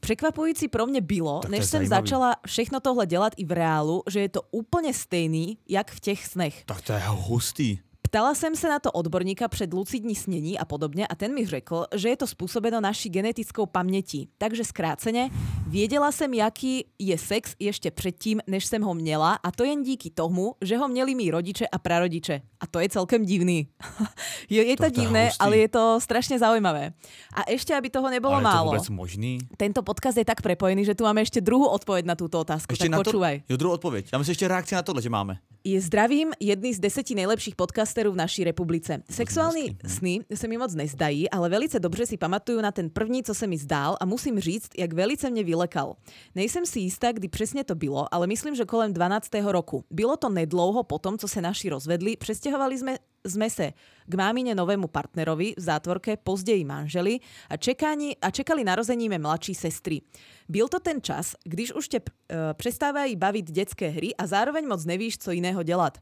Překvapující pro mě bylo, tak než jsem zajímavý. začala všechno tohle dělat i v reálu, že je to úplně stejný, jak v těch snech. Tak to je hustý. Ptala jsem se na to odborníka před lucidní snění a podobně a ten mi řekl, že je to způsobeno naší genetickou pamětí. Takže zkráceně, věděla jsem, jaký je sex ještě předtím, než jsem ho měla a to jen díky tomu, že ho měli mý rodiče a prarodiče. A to je celkem divný. je, je to, to divné, hustý. ale je to strašně zaujímavé. A ještě, aby toho nebylo ale málo. Ale možný? Tento podcast je tak prepojený, že tu máme ještě druhou odpověď na tuto otázku. Ještě tak na počúvaj. To, jo, druhou odpověď. Já myslím ještě reakci na tohle, že máme. Je zdravím jedný z deseti nejlepších podcasterů v naší republice. Sexuální sny se mi moc nezdají, ale velice dobře si pamatuju na ten první, co se mi zdál a musím říct, jak velice mě vylekal. Nejsem si jistá, kdy přesně to bylo, ale myslím, že kolem 12. roku. Bylo to nedlouho potom, co se naši rozvedli, přestěhovali jsme sme se k mámine novému partnerovi v zátvorke, později manželi a, čekání, a čekali narození mé mladší sestry. Byl to ten čas, když už tě uh, přestávají bavit dětské hry a zároveň moc nevíš, co jiného dělat.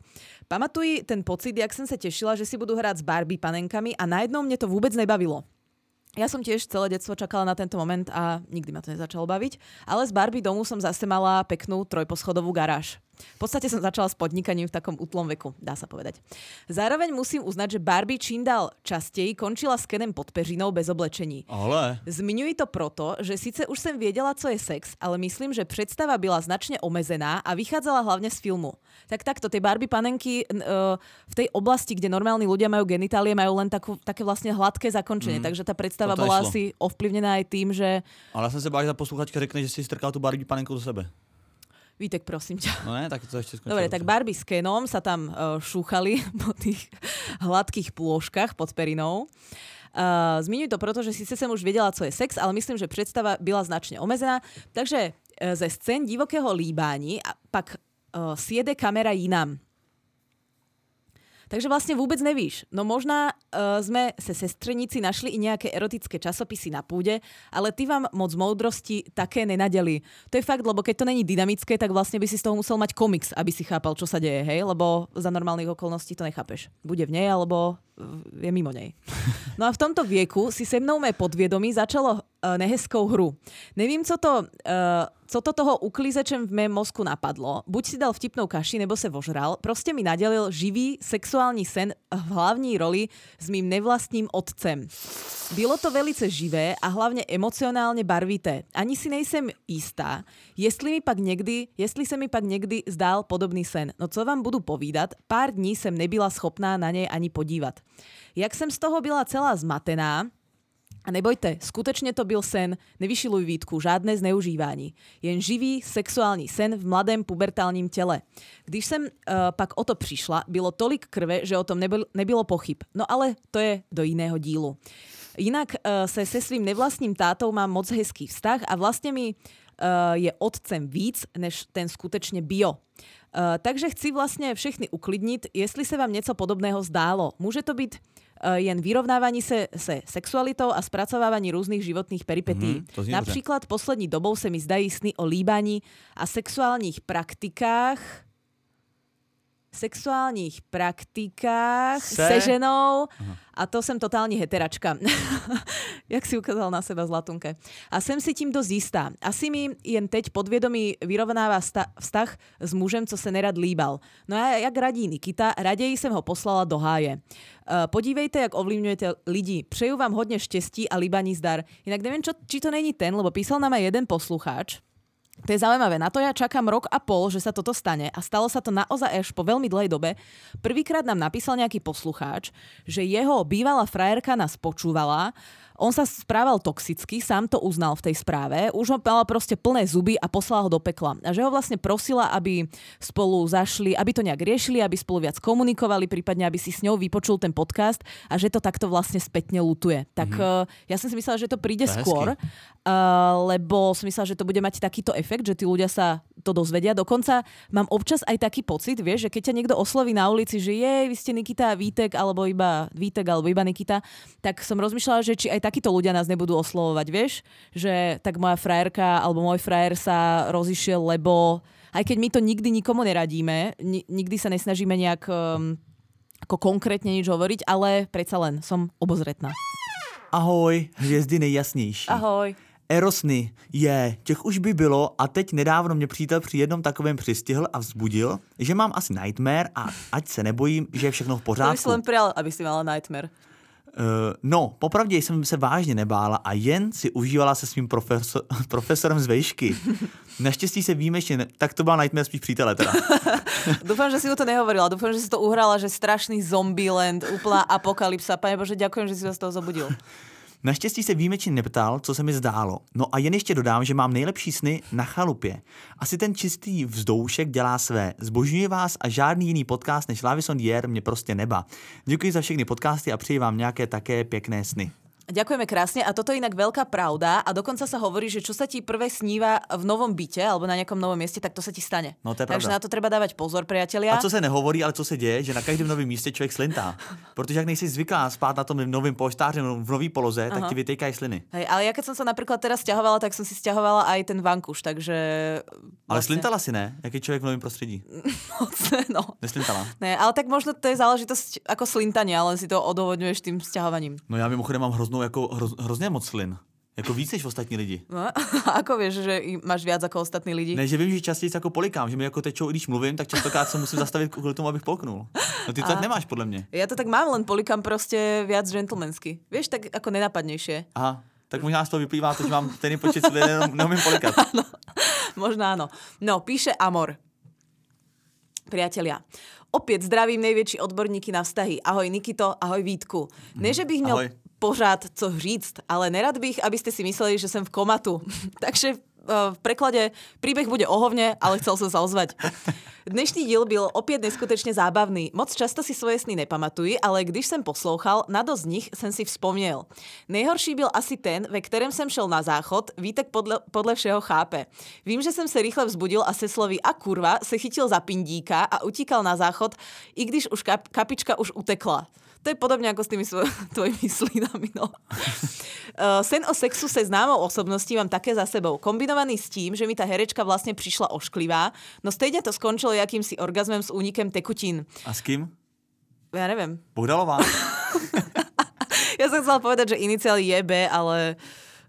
Pamatuji ten pocit, jak jsem se těšila, že si budu hrát s Barbie panenkami a najednou mě to vůbec nebavilo. Ja som tiež celé detstvo čakala na tento moment a nikdy ma to nezačalo baviť, ale z Barbie domu som zase mala peknú trojposchodovú garáž. V podstate som začala s podnikaním v takom útlom veku, dá sa povedať. Zároveň musím uznať, že Barbie čím dál častěji končila skenem pod peřinou bez oblečení. Ale. Zmiňuji to proto, že sice už jsem věděla, co je sex, ale myslím, že představa byla značně omezená a vychádzala hlavně z filmu. Tak takto, tie Barbie panenky uh, v tej oblasti, kde normálni ľudia majú genitálie, majú len takú, také vlastne hladké zakončenie. Mm. Takže aj bola šlo. asi ovplyvnená aj tým, že Ale já jsem se bál, že ta posluchačka řekne, že si strká tu Barbie panenku do sebe. Vítek, prosím ťa. No ne, tak to ještě skončilo. Dobre, tak Barbie s Kenom sa tam uh, šúchali po tých hladkých plôžkach pod perinou. Uh, zmiňuji to proto, že síce jsem už věděla, co je sex, ale myslím, že představa byla značně omezená. Takže uh, ze scén divokého líbání a pak uh, sjede kamera jinam. Takže vlastne vôbec nevíš. No možná uh, se sestreníci našli i nejaké erotické časopisy na púde, ale ty vám moc moudrosti také nenadeli. To je fakt, lebo keď to není dynamické, tak vlastne by si z toho musel mať komiks, aby si chápal, čo sa deje, hej? Lebo za normálnych okolností to nechápeš. Bude v nej, alebo eh, je mimo nej. No a v tomto vieku si se mnou mé podvědomí začalo uh, nehezkou hru. Nevím, co to, uh, co to toho uklízečem v mém mozku napadlo. Buď si dal vtipnou kaši, nebo se vožral. Prostě mi nadělil živý sexuální sen v hlavní roli s mým nevlastním otcem. Bylo to velice živé a hlavně emocionálně barvité. Ani si nejsem jistá, jestli, mi pak někdy, jestli se mi pak někdy zdál podobný sen. No co vám budu povídat, pár dní jsem nebyla schopná na něj ani podívat. Jak jsem z toho byla celá zmatená, a nebojte, skutečně to byl sen, nevyšiluj výtku, žádné zneužívání. Jen živý sexuální sen v mladém pubertálním těle. Když jsem uh, pak o to přišla, bylo tolik krve, že o tom nebyl, nebylo pochyb. No ale to je do jiného dílu. Jinak uh, se se svým nevlastním tátou mám moc hezký vztah a vlastně mi uh, je otcem víc, než ten skutečně bio. Uh, takže chci vlastně všechny uklidnit, jestli se vám něco podobného zdálo. Může to být jen vyrovnávání se se sexualitou a spracovávání různých životních peripetí. Mhm, to zní dobře. Například poslední dobou se mi zdají sny o líbaní a sexuálních praktikách sexuálních praktikách se, Se- ženou a to jsem totální heteračka. Jak si ukázal na seba Zlatunke. A jsem si tím dost jistá. Asi mi jen teď podvědomí vyrovnává vztah s mužem, co se nerad líbal. No a jak radí Nikita, raději jsem ho poslala do háje. Uh, podívejte, jak ovlivňujete lidi. Přeju vám hodně štěstí a líbaní zdar. Jinak nevím, čo, či to není ten, lebo písal nám aj jeden poslucháč, to je zaujímavé. Na to ja čakám rok a pol, že sa toto stane a stalo sa to naozaj až po veľmi dlhej dobe. Prvýkrát nám napísal nejaký poslucháč, že jeho bývalá frajerka nás počúvala, on sa správal toxicky, sám to uznal v tej správe, už ho mala proste plné zuby a poslala ho do pekla. A že ho vlastne prosila, aby spolu zašli, aby to nejak riešili, aby spolu viac komunikovali, prípadne aby si s ňou vypočul ten podcast a že to takto vlastne spätne lutuje. Tak mm-hmm. ja som si myslela, že to príde To skôr. Uh, lebo som myslela, že to bude mať takýto efekt, že tí ľudia sa to dozvedia. Dokonca mám občas aj taký pocit, vieš, že keď ťa niekto osloví na ulici, že je, vy ste Nikita a Vítek, alebo iba Vítek, alebo iba Nikita, tak som rozmýšľala, že či aj takíto ľudia nás nebudú oslovovať, vieš, že tak moja frajerka alebo môj frajer sa rozišiel, lebo aj keď my to nikdy nikomu neradíme, ni- nikdy sa nesnažíme nejak um, ako konkrétne nič hovoriť, ale predsa len som obozretná. Ahoj, hvězdy nejjasnější. Ahoj. Erosny, je, těch už by bylo a teď nedávno mě přítel při jednom takovém přistihl a vzbudil, že mám asi nightmare a ať se nebojím, že je všechno v To pořádku. si len prial, aby si mala nightmare. Uh, no, popravdě jsem se vážně nebála a jen si užívala se svým profesor, profesorem z vejšky. Naštěstí se výjimečně, ne- tak to byla nightmare spíš přítele teda. Dúfam, že si mu to nehovorila. Dúfam, že si to uhrala, že strašný zombieland, úplná apokalypsa. Pane Bože, ďakujem, že si vás toho zobudil. Naštěstí se výjimečně neptal, co se mi zdálo. No a jen ještě dodám, že mám nejlepší sny na chalupě. Asi ten čistý vzdoušek dělá své. Zbožňuji vás a žádný jiný podcast než Lavison Dier mě prostě neba. Děkuji za všechny podcasty a přeji vám nějaké také pěkné sny. Ďakujeme krásne a toto je inak veľká pravda a dokonca sa hovorí, že čo sa ti prvé sníva v novom byte alebo na nejakom novom mieste, tak to sa ti stane. No, to je Takže pravda. na to treba dávať pozor, priatelia. A co se nehovorí, ale co se děje, že na každém novém místě člověk slintá. Protože jak nejsi zvyklá spát na tom novém poštáři v nový poloze, tak Aha. ti vytejkají sliny. Hej, ale ja keď som sa napríklad teraz stiahovala, tak som si stiahovala aj ten vankuš, takže... Ale slintala si ne? Jak je člověk v novém prostředí? no. Neslintala. Ne, ale tak možno to je záležitosť ako slintania, ale si to odovodňuješ tým sťahovaním. No já mimochodem mám hroznou, jako hroz, hrozně moc slin. Jako víc než ostatní lidi. No, ako vieš, že máš viac ako ostatní lidi? Ne, že vím, že častěji jako polikám, že mi jako tečou, i když mluvím, tak častokrát se musím zastavit kvůli tomu, abych polknul. No ty to tak nemáš podle mě. Ja to tak mám, len polikám prostě viac gentlemansky. Vieš, tak ako nenapadnejšie. Aha, tak možná z toho vyplývá to, že mám stejný počet jenom neumím polikat. Možno áno. No, píše Amor. Priatelia, opäť zdravím největší odborníky na vztahy. Ahoj Nikito, ahoj Vítku. Ne, že bych měl Ahoj. Pořád co říct, ale nerad bych, abyste si mysleli, že jsem v komatu. Takže eh, v preklade príbeh bude ohovne, ale chcel som sa ozvať. Dnešný díl byl opět neskutečně zábavný. Moc často si svoje sny nepamatuji, ale když jsem poslouchal, na dost z nich jsem si vzpomněl. Nejhorší byl asi ten, ve kterém jsem šel na záchod, Vítek podle, podle všeho chápe. Vím, že jsem se rychle vzbudil a se slovy a kurva se chytil za pindíka a utíkal na záchod, i když už kap, kapička už utekla. To je podobně jako s tými svo- tvojimi slinami, no. Uh, sen o sexu se známou osobností mám také za sebou. Kombinovaný s tím, že mi ta herečka vlastně přišla ošklivá, no stejně to skončilo jakýmsi orgazmem s únikem tekutín. A s kým? Ja neviem. Bohdalová? Ja som chcela povedať, že iniciály je B, ale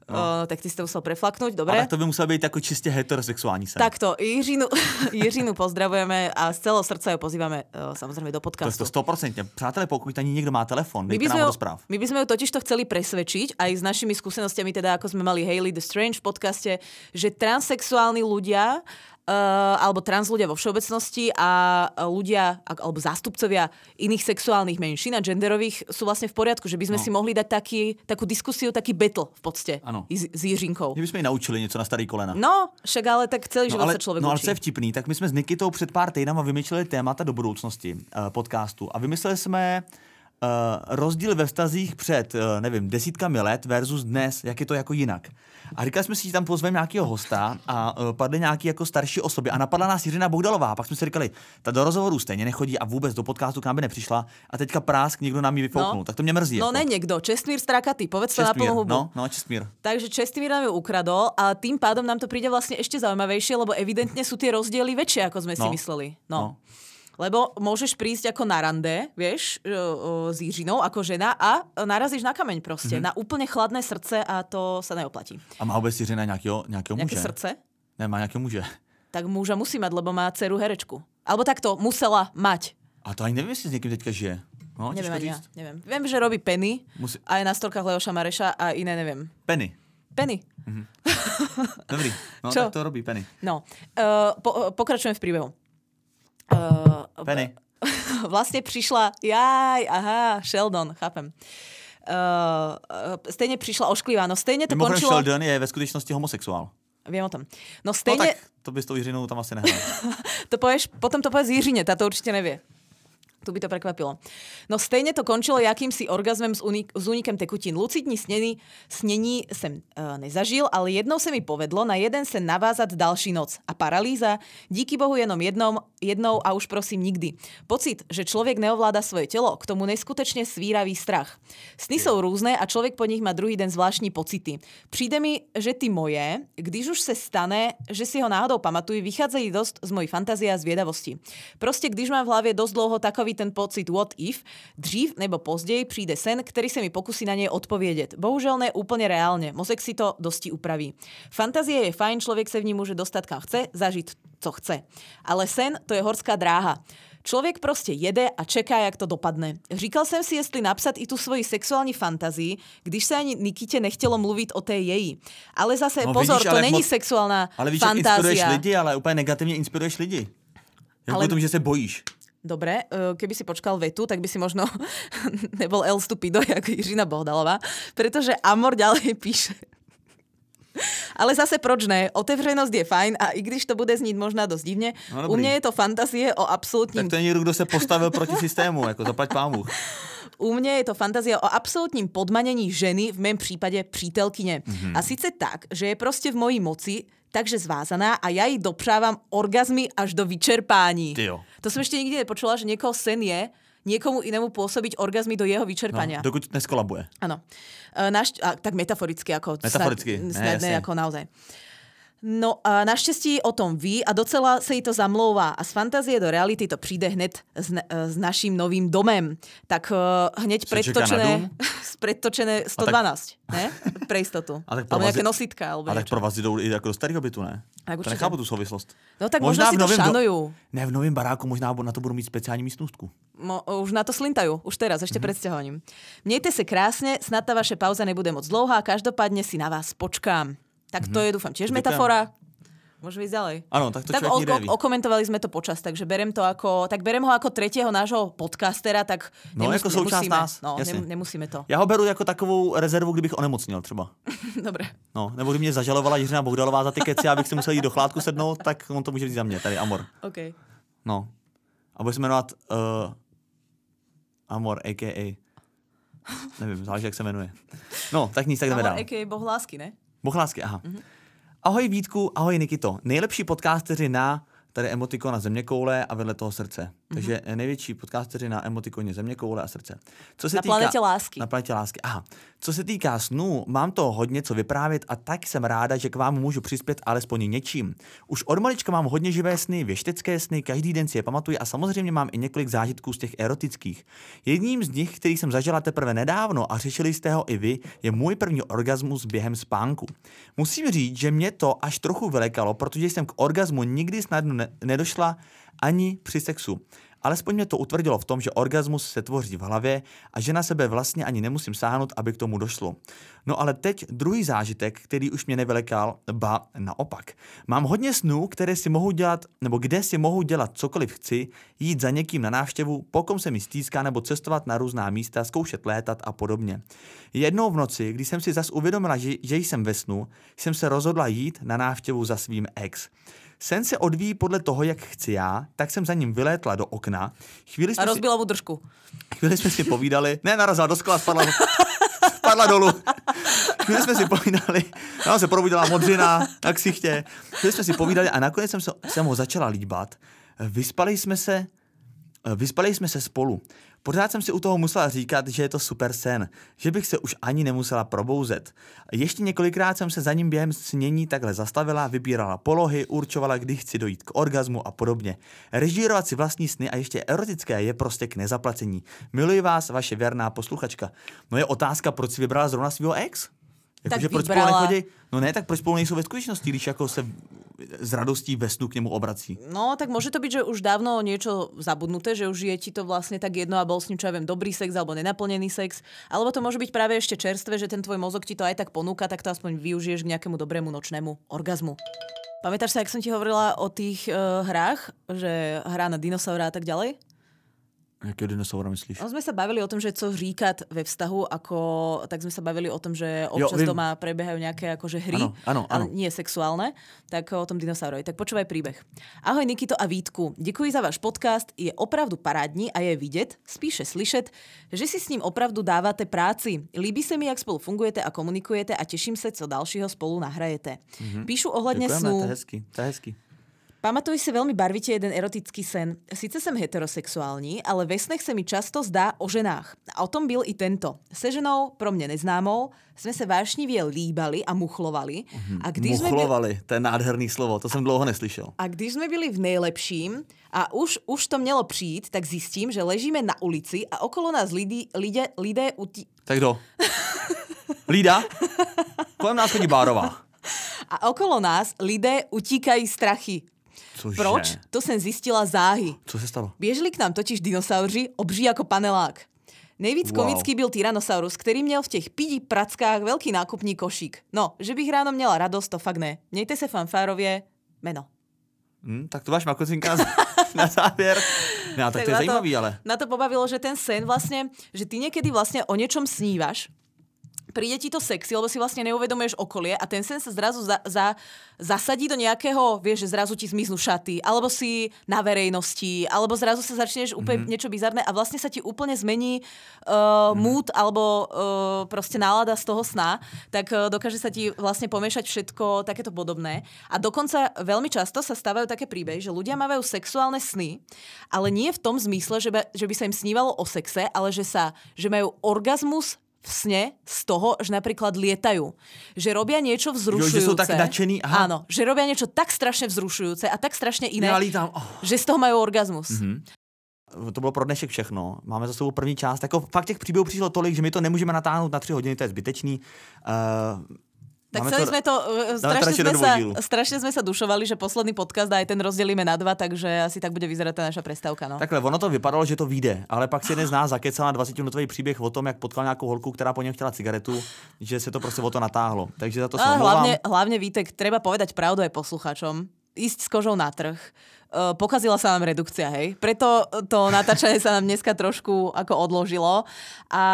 no. uh, tak ty si to musel preflaknúť, dobre? Ale to by musel být jako čistě heterosexuální sen. Takto, Jiřinu, Jiřinu pozdravujeme a z celého srdca ju pozývame uh, samozrejme do To podcastu. to stoprocentně. Přátelé, pokud ani někdo má telefon, My by, správ. my by sme ju totiž to chceli presvedčiť aj s našimi skúsenostiami, teda ako sme mali Hailey the Strange v podcaste, že transexuálni ľudia alebo trans ľudia vo všeobecnosti a uh, ľudia alebo zástupcovia iných sexuálnych menšín a genderových sú vlastne v poriadku, že by sme No. si mohli dať taký, takú diskusiu, taký battle v podstate Ano. s, s Jiřinkou. Mě bychom ji naučili něco na starý kolena. No, však ale tak celý život ale, sa človek no, ale co je vtipný, tak my jsme s Nikitou před pár týdnama vymýšleli témata do budoucnosti uh, podcastu a vymysleli jsme uh, rozdíl ve vztazích před, uh, nevím, desítkami let versus dnes, jak je to jako jinak. A říkali jsme si, že tam pozveme nějakého hosta a uh, padly nějaký jako starší osoby a napadla nás Jiřina Bohdalová. Pak jsme si říkali, ta do rozhovoru stejně nechodí a vůbec do podcastu k nám by nepřišla a teďka prásk někdo nám ji vyfouknul. Tak to mě mrzí. No jako. ne niekto, Čestmír Strakaty, povedz to na plnú hubu. no, no, Čestmír. Takže Čestmír nám ju ukradol a tým pádom nám to príde vlastne ešte zaujímavejšie, lebo evidentne sú tie rozdiely väčšie, ako sme si No. mysleli. No. No. Lebo môžeš prísť ako na rande, vieš, o, o, s Jiřinou ako žena a narazíš na kameň proste, Mhm. mm-hmm. na úplne chladné srdce a to sa neoplatí. A má vůbec Jiřina nějakého, nějakého muže? srdce? Ne, má nějakého muže. Tak muža musí mať, lebo má dceru herečku. Alebo takto, musela mať. A to ani nevím, jestli s někým teďka žije. No, těžko ani říct. neviem. Viem, že robí Penny Musí- a je na storkách Leoša Mareša a iné neviem. Penny. Penny. Dobrý. No, Čo? tak to robí Penny. No, uh, po, pokračujem v príbehu. Uh, Penny. Vlastne prišla, jaj, aha, Sheldon, chápem. Uh, stejne prišla ošklivá, no stejne to Mimochodem končilo... Sheldon je ve skutečnosti homosexuál. Viem o tom. No No stejne, tak to by s tou Jiřinou tam asi nehrál. to povieš, potom to povieš Jiřine, tá to určite nevie. Tu by to prekvapilo. No stejně to končilo jakýmsi orgazmem s, unik- s únikem tekutín. Lucidní snění, snění jsem uh, nezažil, ale jednou se mi povedlo na jeden sen navázat další noc. A paralýza? Díky bohu jenom jednom, jednou a už prosím nikdy. Pocit, že člověk neovláda svoje tělo, k tomu neskutečně svíravý strach. Sny jsou různé a člověk po nich má druhý den zvláštní pocity. Přijde mi, že ty moje, když už se stane, že si ho náhodou pamatuju, vycházejí dost z mojí fantazie a zvědavosti. Prostě když mám v hlavě dost dlouho takový ten pocit what if, dřív nebo později přijde sen, který se mi pokusí na něj odpovědět. Bohužel ne úplně reálně, mozek si to dosti upraví. Fantazie je fajn, člověk se v ní může dostat kam chce, zažít co chce. Ale sen to je horská dráha. Člověk prostě jede a čeká, jak to dopadne. Říkal jsem si, jestli napsat i tu svoji sexuální fantazii, když se ani Nikitě nechtělo mluvit o té její. Ale zase No pozor, vidíš, to ale není moc- sexuální Ale víš, fantázia. inspiruješ lidi, ale úplně negativně inspiruješ lidi. Jak Ale- ale... o tom, že se bojíš. Dobre, eh, keby si počkal vetu, tak by si možno nebol El Stupido, ako Jiřina Bohdalová, pretože Amor ďalej píše. Ale zase proč ne? Otevřenost je fajn a i když to bude znít možná dost divně, No u mě je to fantazie o absolútním Tak to je někdo, kdo se postavil proti systému, jako zaplať pámu. U mě je to fantazie o absolútním podmanění ženy, v mém případě přítelkyně. Mhm. Mm-hmm. A sice tak, že je prostě v mojí moci, takže zvázaná a já jí dopřávám orgazmy až do vyčerpání. Ty jo. To jsem ještě nikdy nepočula, že někoho sen je niekomu inému pôsobiť orgazmy do jeho No, vyčerpania. dokud neskolabuje. Áno. E, Naš, a, tak metaforicky, ako Metaforicky, snad, ne, snad ne, jasne. ako naozaj. No a naštěstí o tom ví a docela se jí to zamlouvá a z fantazie do reality to přijde hned s, s naším novým domem. Tak uh, hneď Se čeká na predtočené dům? predtočené 112, ne? Pre istotu. A tak pro alebo vás je- nositka, alebo A tak pro vás jdou i jako do starého bytu, ne? Tak to nechápu tu souvislost. No tak Možná možno, si to novém do- šanujú. Ne, v novém baráku možná na to budu mít speciální místnostku. Mo, už na to slintajú, už teraz, ešte mm-hmm. pred sťahovaním. Mějte se krásne, snad ta vaše pauza nebude moc dlouhá, každopádne si na vás počkám. Tak to je, dúfam, tiež Mhm. Metafora. Môžeme ísť ďalej. Ano, tak to tak o, o, okomentovali sme to počas, takže berem to ako, tak berem ho ako tretieho nášho podcastera, tak No, jako součást nemusíme, nás, no, jasně. nem, nemusíme to. Já ho beru jako takovou rezervu, kdybych onemocněl třeba. Dobre. No, nebo kdyby mě zažalovala Jiřina Bohdalová za ty keci, abych si musel jít do chládku sednout, tak on to může vzít za mě, tady Amor. OK. No. A bude se jmenovat uh, Amor, a.k.a. Nevím, záleží, jak se jmenuje. No, tak nic, tak jdeme Amor, dál. a.k.a. boh lásky, ne? Boh lásky, aha. Ahoj Vítku, ahoj Nikito. Nejlepší podcasteři na tady emotikon na země koule a vedle toho srdce. Takže největší podcasteři na emotikoně země koule a srdce. Co se Na planetě lásky. Na planetě lásky, aha. Co se týká snů, mám to hodně co vyprávět a tak jsem ráda, že k vám můžu přispět alespoň něčím. Už od malička mám hodně živé sny, věštecké sny, každý den si je pamatuju a samozřejmě mám i několik zážitků z těch erotických. Jedním z nich, který jsem zažila teprve nedávno a řešili jste ho i vy, je můj první orgasmus během spánku. Musím říct, že mě to až trochu vylekalo, protože jsem k orgasmu nikdy snadno ne- nedošla ani při sexu. Alespoň mě to utvrdilo v tom, že orgasmus se tvoří v hlavě a že na sebe vlastně ani nemusím sáhnout, aby k tomu došlo. No ale teď druhý zážitek, který už mě nevylekal, ba naopak. Mám hodně snů, které si mohu dělat, nebo kde si mohu dělat cokoliv chci, jít za někým na návštěvu, pokom se mi stýská, nebo cestovat na různá místa, zkoušet létat a podobně. Jednou v noci, když jsem si zas uvědomila, že, že jsem ve snu, jsem se rozhodla jít na návštěvu za svým ex. Sen se odvíjí podle toho, jak chci já, tak jsem za ním vylétla do okna. Chvíli A jsme, si, rozbila mu držku. chvíli jsme si povídali, ne, narazila do skla, spadla, spadla dolů. Chvíli jsme si povídali, tam se probudila modřina na ksichtě. Chvíli jsme si povídali a nakonec jsem, se, jsem ho začala líbat. Vyspali jsme se, vyspali jsme se spolu. Pořád jsem si u toho musela říkat, že je to super sen, že bych se už ani nemusela probouzet. Ještě několikrát jsem se za ním během snění takhle zastavila, vybírala polohy, určovala, kdy chci dojít k orgazmu a podobně. Režírovat si vlastní sny a ještě erotické je prostě k nezaplacení. Miluji vás, vaše věrná posluchačka. No je otázka, proč si vybrala zrovna svého ex? Jakože proč spolu nechodí? No ne, tak proč spolu nejsou ve skutečnosti, když jako se s radostí ve snu k němu obrací. No, tak môže to byť, že už dávno niečo zabudnuté, že už je ti to vlastne tak jedno a bol s ním, čo ja viem, dobrý sex alebo nenaplnený sex. Alebo to môže byť práve ešte čerstvé, že ten tvoj mozog ti to aj tak ponúka, tak to aspoň využiješ k nejakému dobrému nočnému orgazmu. Pamätáš sa, jak som ti hovorila o tých uh, hrách, že hrá na dinosaura a tak ďalej? Jakého dinosaura myslíš? No sme sa bavili o tom, že co říkat ve vztahu, ako, tak sme sa bavili o tom, že občas vím. doma prebiehajú nejaké akože hry, Áno, áno, ale áno. nie sexuálne, tak o tom dinosaurovi. Tak počúvaj príbeh. Ahoj Nikito a Vítku, děkuji za váš podcast, je opravdu parádní a je vidět, spíše slyšet, že si s ním opravdu dáváte práci. Líbí se mi, jak spolu fungujete a komunikujete a těším se, co dalšího spolu nahrajete. Mm-hmm. Píšu ohledně Děkujeme, to snů. je hezký, to je hezký. Pamatuj si veľmi barvite jeden erotický sen. Sice jsem heterosexuální, ale ve snech se mi často zdá o ženách. A o tom byl i tento. Se ženou, pro mě neznámou, jsme se vášnivě líbali a muchlovali. A když jsme byli, Muchlovali, to je nádherný slovo, to jsem dlouho neslyšel. a když jsme byli v nejlepším a už, už to mělo přijít, tak zjistím, že ležíme na ulici a okolo nás lidí, lidé, lidé utí... Tak kdo? Lída? Kolem nás chodí Bárová. A okolo nás lidé utíkají strachy. Cože? Proč? To jsem zjistila záhy. Co se stalo? Běželi k nám totiž dinosauři, obří jako panelák. Nejvíc Wow. komický byl Tyrannosaurus, který měl v těch pidi prackách velký nákupní košík. No, že bych ráno měla radost, to fakt ne. Mějte se fanfárově, meno. Hm, tak to máš makocinka na, závěr. No, tak, to je zajímavý, ale. Na to pobavilo, že ten sen vlastně, že ty někdy vlastně o něčom snívaš, príde ti to sexy, lebo si vlastne neuvedomuješ okolie a ten sen sa zrazu za, za, zasadí do nejakého, vieš, že zrazu ti zmiznú šaty, alebo si na verejnosti, alebo zrazu sa začneš úplne mm-hmm. niečo bizarné a vlastne sa ti úplne zmení uh, mm-hmm. mood alebo uh, proste nálada z toho sna, tak uh, dokáže sa ti vlastne pomiešať všetko takéto podobné. A dokonca veľmi často sa stávajú také príbehy, že ľudia mávajú sexuálne sny, ale nie v tom zmysle, že by, že by sa im snívalo o sexe, ale že sa, že majú orgazmus v sne z toho, že napríklad lietajú. Že robia niečo vzrušujúce. že sú tak nadšení, aha. Áno, že robia niečo tak strašne vzrušujúce a tak strašne iné, Ja lítam. Oh. že z toho majú orgazmus. Mm-hmm. to bylo pro dnešek všechno. Máme za sebou první část. Jako fakt těch příběhů přišlo tolik, že my to nemůžeme natáhnout na tři hodiny, to je zbytečný. Uh, tak chceli to, sme to, strašne sme, sa, strašne sme sa dušovali, že posledný podcast a aj ten rozdelíme na dva, takže asi tak bude vyzerať tá naša prestávka. No. Takhle, ono to vypadalo, že to vyjde, ale pak si jeden z nás zakecal na 20-minutový příběh o tom, jak potkal nějakou holku, která po něm chtěla cigaretu, že se to prostě o to natáhlo. Takže za to sa hlavne, hlavne Vítek, treba povedať pravdu aj posluchačom. Ísť s kožou na trh pokazila sa nám redukcia, hej. Preto to natáčanie sa nám dneska trošku ako odložilo a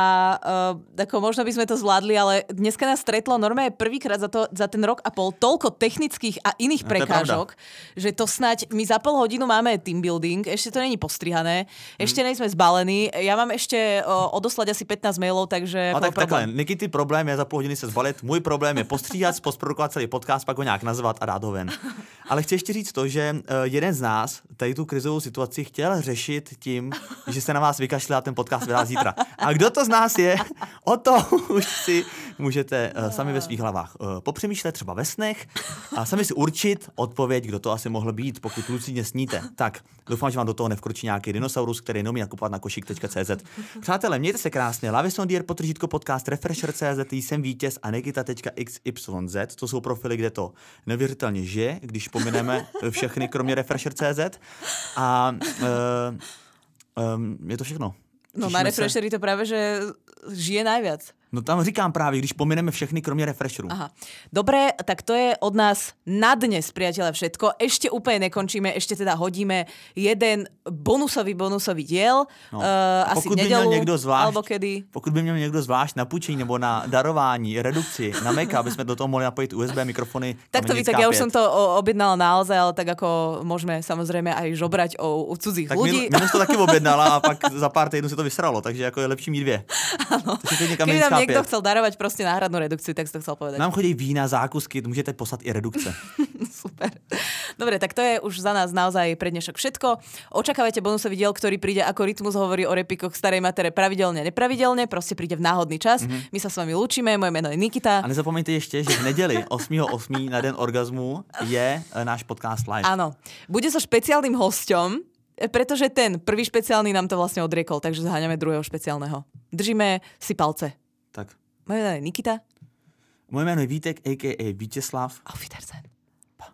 uh, ako možno by sme to zvládli, ale dneska nás stretlo normálne prvýkrát za, to, za ten rok a pol toľko technických a iných prekážok, to že to snať, my za pol hodinu máme team building, ešte to není postrihané, ešte hmm. nejsme zbalení, ja mám ešte uh, odoslať asi 15 mailov, takže... A tak takhle, Nikity problém je za půl hodiny se zbalit, můj problém je postříhat, postprodukovat celý podcast, pak ho nějak nazvat a dát ho ven. Ale chci ještě říct to, že jeden z nás tady tu krizovou situaci chtěl řešit tím, že se na vás vykašle a ten podcast vydá zítra. A kdo to z nás je, o to už si můžete uh, sami ve svých hlavách uh, popřemýšlet třeba ve snech a sami si určit odpověď, kdo to asi mohl být, pokud lucidně sníte. Tak, doufám, že vám do toho nevkročí nějaký dinosaurus, který neumí nakupovat na košík.cz. Přátelé, mějte se krásně. Lavison Dear, potržítko podcast Refresher.cz, jsem vítěz a Nikita.xyz. To jsou profily, kde to neuvěřitelně žije, když pomineme všechny, kromě Refresher.cz. A um, je to všechno. No na Refreshery to práve, že žije najviac. No tam říkám právě, když pomineme všechny, kromě refresheru. Aha. Dobre, tak to je od nás na dnes, priateľe, všetko. Ešte úplne nekončíme, ešte teda hodíme jeden bonusový, bonusový diel. No. Uh, asi pokud nedelu, by někdo zvlášť, alebo kedy. Pokud by měl někdo zvlášť na půjčení nebo na darování, redukci, na meka, aby jsme do toho mohli napojit USB mikrofony. Tak to ví, tak ja už som to objednala naozaj, ale tak ako môžeme samozrejme aj žobrať o, o cudzích tak ľudí. Tak to taky objednala a pak za pár týdnů se to vysralo, takže jako je lepší mít dvě. Ano. Keby nám niekto chcel darovať proste náhradnú redukciu, tak si to chcel povedať. Nám chodí vína, zákusky, môžete posať i redukce. Super. Dobre, tak to je už za nás naozaj pre dnešok všetko. Očakávajte bonusový diel, ktorý príde ako Rytmus hovorí o repikoch starej matere pravidelne, nepravidelne, proste príde v náhodný čas. Mm-hmm. My sa s vami lúčime, moje meno je Nikita. A nezapomeňte ešte, že v nedeli 8.8. na Den orgazmu je e, náš podcast live. Áno. Bude so špeciálnym hosťom, e, pretože ten prvý špeciálny nám to vlastne odriekol, takže zháňame druhého špeciálneho. Držíme si palce. Tak. Moje jméno je Nikita. Moje jméno je Vítek, a.k.a. Vítězslav. Auf Wiedersehen. Pa.